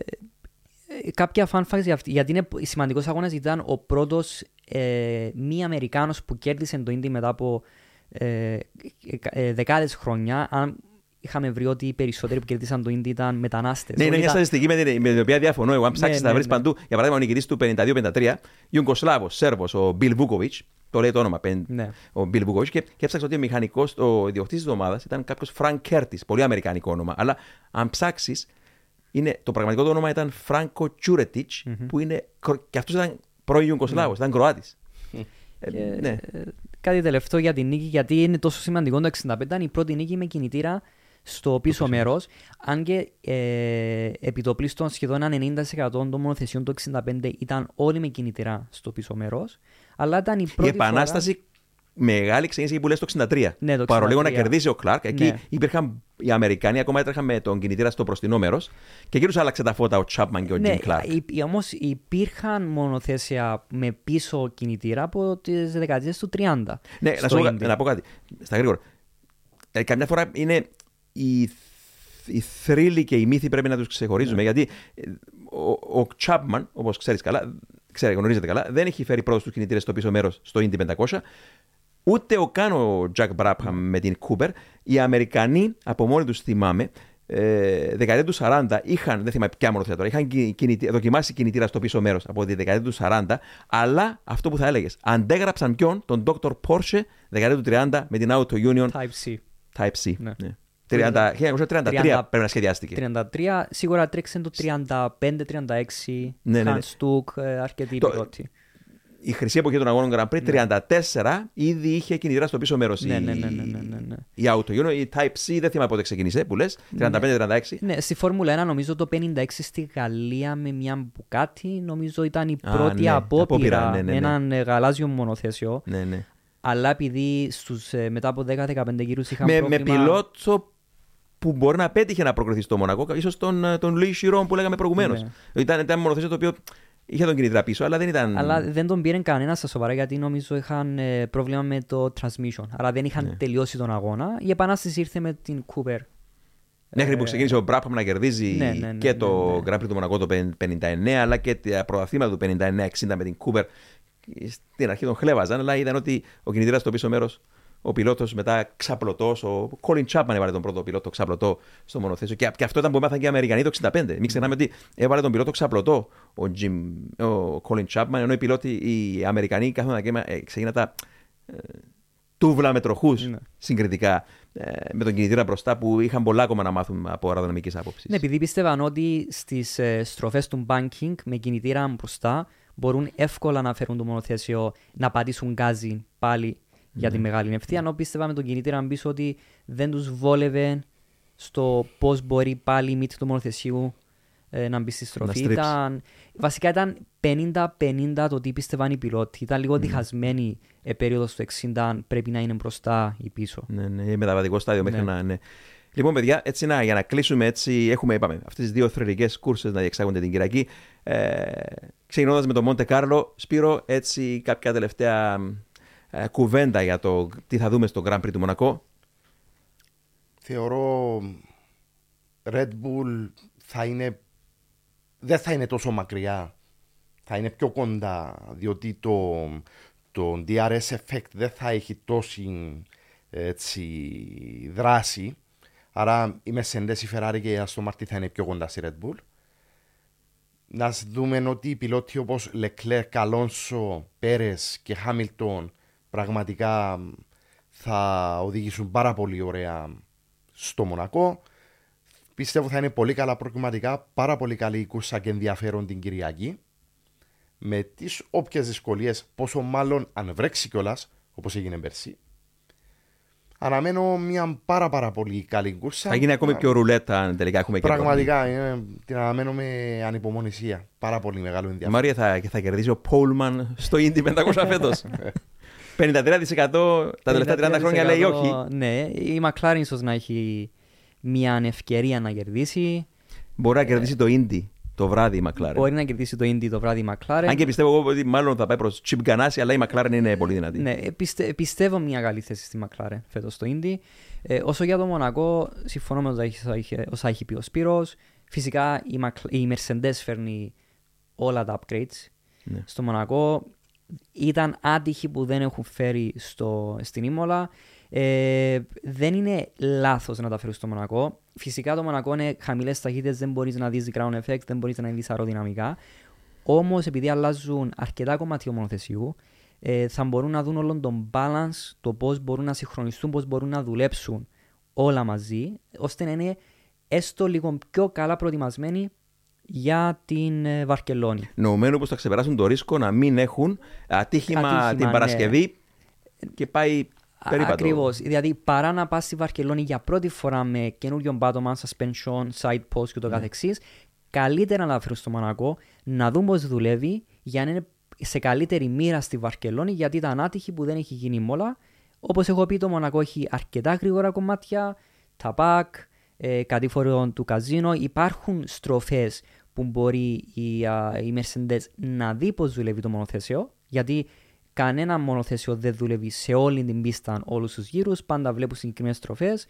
κάποια fun facts για αυτή. Γιατί είναι σημαντικός αγώνας ήταν ο πρώτος ε, μη Αμερικάνος που κέρδισε το Indy μετά από ε, ε, ε, δεκάδες χρόνια. Αν είχαμε βρει ότι οι περισσότεροι που κερδίσαν το Indy ήταν μετανάστες. Ναι, είναι Όλοι μια ήταν- στατιστική με την, με την οποία διαφωνώ. Εγώ, αν ψάξεις Ναι, να ναι, βρεις ναι. παντού, για παράδειγμα, ο νικητής του 52-53, Ιουγκοσλάβος, Σέρβος, ο Μπιλ Βούκοβιτς, το λέει το όνομα, πεν- Ναι. ο Μπιλ Βούκοβιτς, και, και έψαξα ότι ο μηχανικός, ο ιδιοκτήτης της ομάδας ήταν κάποιος Φρανκ Κέρτις, πολύ αμερικανικό όνομα. Αλλά αν ψάξεις, είναι, το πραγματικό του όνομα ήταν Φράνκο Τσούρετιτς, που είναι. Κρο- και αυτός ήταν πρώην Ιουγκοσλάβος, ήταν Κροάτης. Ε, Και, ναι. ε, κάτι τελευταίο για την νίκη, γιατί είναι τόσο σημαντικό το 65, ήταν η πρώτη νίκη με κινητήρα στο πίσω μέρος. Αν και ε, επί το πλήστον σχεδόν ένα 90% των μονοθεσιών του 65 ήταν όλοι με κινητήρα στο πίσω μέρος. Αλλά ήταν η Η πρώτη επανάσταση μεγάλη ξεκίνησε εκεί που λες το 63. Ναι, το Παρολίγο να 63. κερδίσει ο Κλάρκ. Εκεί Ναι. υπήρχαν οι Αμερικανοί, ακόμα έτρεχαν με τον κινητήρα στο μπροστινό μέρος. Και εκεί τους άλλαξε τα φώτα ο Τσάπμαν και ο Ναι, Τζιμ Κλάρκ. Όμως υπήρχαν μονοθέσια με πίσω κινητήρα από τις δεκαετίες του 30. Ναι, να, στο σου πω, Indy. να πω κάτι. Στα γρήγορα. Ε, καμιά φορά είναι οι, οι θρύλοι και οι μύθοι πρέπει να τους ξεχωρίζουμε. Ναι. Γιατί ε, ο, ο Τσάπμαν, όπως ξέρεις καλά, ξέρει, γνωρίζετε καλά, δεν έχει φέρει πρώτος τους κινητήρες στο πίσω μέρος στο Indy 500. Ούτε ο καν ο Τζακ Μπράπχαμ με την Κούπερ. Οι Αμερικανοί, από μόνοι τους θυμάμαι, ε, δεκαετία του 40 είχαν, δεν θυμάμαι ποια μονοθέα τώρα, είχαν κι- κινητή- δοκιμάσει κινητήρα στο πίσω μέρος από τη δεκαετία του 40, αλλά αυτό που θα έλεγες, αντέγραψαν ποιον, τον Dr. Porsche, δεκαετία του 30 με την Auto Union Type C. Type C. Ναι. Ναι. 30, 1933 30 πρέπει να σχεδιάστηκε. 33, σίγουρα τρέξε το 35-36, Ναι, ναι, ναι. Hans Stuck, ε, αρκετοί Το- πιλότοι. Η χρυσή εποχή των αγώνων Grand Prix, 34 ήδη είχε κινητήρα στο πίσω μέρος. Ναι, ναι, ναι, ναι, ναι, ναι, ναι. Η Auto η Type-C, δεν θυμάμαι πότε ξεκίνησε, που λες, 35-36. Ναι, στη Φόρμουλα 1 νομίζω το 56 στη Γαλλία με μια μπουκάτι, νομίζω ήταν η Α, πρώτη ναι, απόπειρα απόπειρα, ναι, ναι, με ναι. έναν ε, γαλάζιο μονοθέσιο. Ναι, ναι. Αλλά επειδή στους, ε, μετά από 10-15 γύρους είχαν Με, πρόβλημα... με πιλότο που μπορεί να πέτυχε να προκριθεί στο Μονακό, ίσως τον, ε, τον Λουί Σιρόν που λέγαμε προηγουμένως. Ναι. Ήταν, ήταν μονοθέσιο το οποίο είχε τον κινητήρα πίσω, αλλά δεν ήταν. Αλλά δεν τον πήρε κανένα στα σοβαρά γιατί νομίζω είχαν ε, πρόβλημα με το transmission. Αλλά δεν είχαν Ναι. τελειώσει τον αγώνα. Η επανάσταση ήρθε με την Cooper. Μέχρι που Ε, ξεκίνησε ο Μπράπαμ να κερδίζει ναι, ναι, ναι, και ναι, το ναι. Grand Prix του Μονακό το 59, αλλά και τα πρωταθλήματα του 59-60 με την Κούπερ. Στην αρχή τον χλέβαζαν, αλλά είδαν ότι ο κινητήρας στο πίσω μέρος, ο πιλότος μετά ξαπλωτός, ο Colin Chapman έβαλε τον πρώτο πιλότο ξαπλωτό στο μονοθέσιο. Και, και αυτό ήταν που έμαθαν και οι Αμερικανοί το 65. Μην ξεχνάμε ότι έβαλε τον πιλότο ξαπλωτό ο, Jim, ο Colin Chapman, ενώ οι πιλότοι, οι Αμερικανοί κάθονταν και ε, ξεκίνα τα ε, τούβλα με τροχούς Ναι. συγκριτικά ε, με τον κινητήρα μπροστά που είχαν πολλά ακόμα να μάθουν από αεροδυναμικής άποψης. Ναι, επειδή πίστευαν ότι στις ε, στροφές του banking με κινητήρα μπροστά μπορούν εύκολα να φέρουν το μονοθέσιο να πατήσουν γκάζι πάλι για Ναι. τη μεγάλη ευθεία. Ενώ πίστευα με τον κινητήρα πίσω ότι δεν τους βόλευε στο πώς μπορεί πάλι η μύτη του μονοθεσίου ε, να μπει στη στροφή. στρίψει. Ήταν, βασικά ήταν 50-50 το τι πίστευαν οι πιλότοι. Ήταν Ναι. λίγο διχασμένη η περίοδος του 60 αν πρέπει να είναι μπροστά ή πίσω. Ναι, ναι, μεταβατικό στάδιο μέχρι Ναι. να. Ναι. Λοιπόν, παιδιά, έτσι να, για να κλείσουμε έτσι, έχουμε, είπαμε, αυτές τις δύο θρηλυκές κούρσες να διεξάγονται την Κυριακή. Ε, Ξεκινώντας με το Μοντε Κάρλο, Σπύρο, έτσι κάποια τελευταία ε, κουβέντα για το τι θα δούμε στο Grand Prix του Μονακό. Θεωρώ Red Bull θα είναι, δεν θα είναι τόσο μακριά. Θα είναι πιο κοντά, διότι το, το DRS effect δεν θα έχει τόση έτσι, δράση. Άρα η Mercedes, η Ferrari και η Aston Martin θα είναι πιο κοντά στη Red Bull. Να σ- δούμε ότι οι πιλότοι όπως Leclerc, Alonso, Πέρες και Hamilton πραγματικά θα οδηγήσουν πάρα πολύ ωραία στο Μονακό. Πιστεύω θα είναι πολύ καλά προκριματικά, πάρα πολύ καλή η κούρσα και ενδιαφέρον την Κυριακή. Με τις όποιες δυσκολίες, πόσο μάλλον αν βρέξει κιόλας, όπως έγινε πέρσι. Αναμένω μια πάρα πάρα πολύ καλή κούρσα. Θα γίνει ακόμη πιο ρουλέτα αν τελικά έχουμε και Πραγματικά, ε, την αναμένω με ανυπομονησία. Πάρα πολύ μεγάλο Η ενδιαφέρον. Μάρια θα, και θα κερδίσει ο Πόλμαν στο Indy 500 φέτος. 53% τα τελευταία 30 χρόνια λέει όχι. Ναι, η McLaren ίσως να έχει μια ευκαιρία να κερδίσει. Μπορεί να κερδίσει το Indy το βράδυ η McLaren. Μπορεί να κερδίσει το Indy το βράδυ η McLaren. Αν και πιστεύω εγώ ότι μάλλον θα πάει προς Chip Ganassi, αλλά η McLaren είναι πολύ δυνατή. Ναι, ε, πιστε- πιστεύω μια καλή θέση στη McLaren φέτος στο Indy. Ε, όσο για το Μονακό, συμφωνώ με όσα είχε- όσα είχε- όσα έχει πει ο Σπύρος. Φυσικά η, Macl- η Mercedes φέρνει όλα τα upgrades. Ναι. Στο Μονακό ήταν άτυχοι που δεν έχουν φέρει στο, στην Ήμολα. Ε, δεν είναι λάθος να τα φέρουν στο Μονακό. Φυσικά το Μονακό είναι χαμηλές ταχύτητες, δεν μπορείς να δεις ground effect, δεν μπορείς να δεις αεροδυναμικά. Όμως, επειδή αλλάζουν αρκετά κομμάτια μονοθεσιού, ε, θα μπορούν να δουν όλον τον balance, το πώς μπορούν να συγχρονιστούν, πώς μπορούν να δουλέψουν όλα μαζί, ώστε να είναι έστω λίγο πιο καλά προετοιμασμένοι για την ε, Βαρκελόνη. Νοουμένου πως θα ξεπεράσουν το ρίσκο να μην έχουν ατύχημα, Ατύχημα, την ναι. Παρασκευή και πάει περίπατο. Ακριβώς. Δηλαδή, παρά να πας στη Βαρκελόνη για πρώτη φορά με καινούριο πάτωμα, suspension, side post Ναι. και το καθεξής, καλύτερα να τα φέρουν στο Μονακό, να δουν πώ δουλεύει για να είναι σε καλύτερη μοίρα στη Βαρκελόνη, γιατί ήταν άτυχη που δεν έχει γίνει μόλα. Όπως έχω πει, το Μονακό έχει αρκετά γρήγορα κομμάτια, τα πακ, ε, κατήφορο του καζίνο. Υπάρχουν στροφές που μπορεί η, α, η Mercedes να δει πώς δουλεύει το μονοθέσιο, γιατί κανένα μονοθέσιο δεν δουλεύει σε όλη την πίστα όλους τους γύρους. Πάντα βλέπουν συγκεκριμένες στροφές.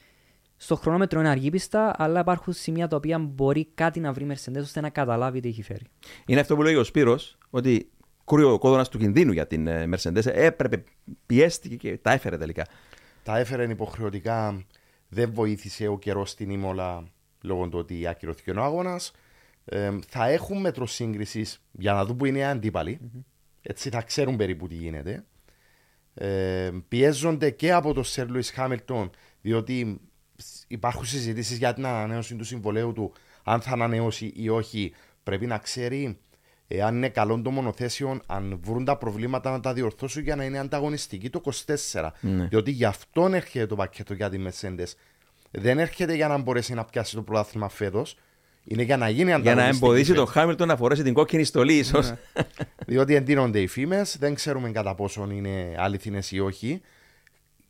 Στο χρονόμετρο είναι αργή πίστα, αλλά υπάρχουν σημεία τα οποία μπορεί κάτι να βρει η Mercedes ώστε να καταλάβει τι έχει φέρει. Είναι αυτό που λέει ο Σπύρος, ότι κούρει ο κόδωνας του κινδύνου για την ε, Mercedes. Έπρεπε, πιέστηκε και τα έφερε τελικά. Τα έφερε υποχρεωτικά, δεν βοήθησε ο καιρός στην Ήμολα λόγω του ότι ακυρώθηκε ο αγώνας. Θα έχουν μέτρο σύγκριση για να δουν που είναι οι αντίπαλοι. Έτσι θα ξέρουν περίπου τι γίνεται. Ε, πιέζονται και από τον Σερ Λουίς Χάμιλτον, διότι υπάρχουν συζητήσεις για την ανανέωση του συμβολέου του. Αν θα ανανεώσει ή όχι, πρέπει να ξέρει Εάν είναι καλό το μονοθέσιο, αν βρουν τα προβλήματα να τα διορθώσουν για να είναι ανταγωνιστική το 24. Ναι. Διότι γι' αυτόν έρχεται το πακέτο για τη Mercedes. Δεν έρχεται για να μπορέσει να πιάσει το πρωτάθλημα φέτος. Είναι για να γίνει Για ανταγωνιστική. να εμποδίσει τον φέτος. Χάμιλτον να φορέσει την κόκκινη στολή, ίσως. Διότι εντείνονται οι φήμες, δεν ξέρουμε κατά πόσο είναι αληθινές ή όχι.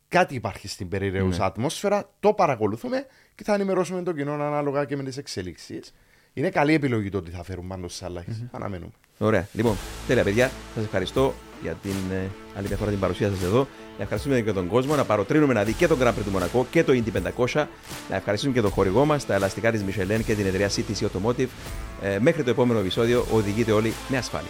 Κάτι υπάρχει στην περιραίουσα ατμόσφαιρα, το παρακολουθούμε και θα ενημερώσουμε τον κοινό ανάλογα και με τις εξελίξεις. Είναι καλή επιλογή το ότι θα φέρουν πάνω στις αλλαγές. Αναμένουμε. Ωραία. Λοιπόν, τέλεια παιδιά. Σας ευχαριστώ για την ε, άλλη μια φορά την παρουσία σας εδώ. Να ευχαριστούμε και τον κόσμο. Να παροτρύνουμε να δει και τον Grand Prix του Μονακό και το Indy 500. Να ευχαριστούμε και τον χορηγό μας, τα ελαστικά της Michelin και την εταιρεία CTC Automotive. Ε, μέχρι το επόμενο επεισόδιο, οδηγείτε όλοι με ασφάλεια.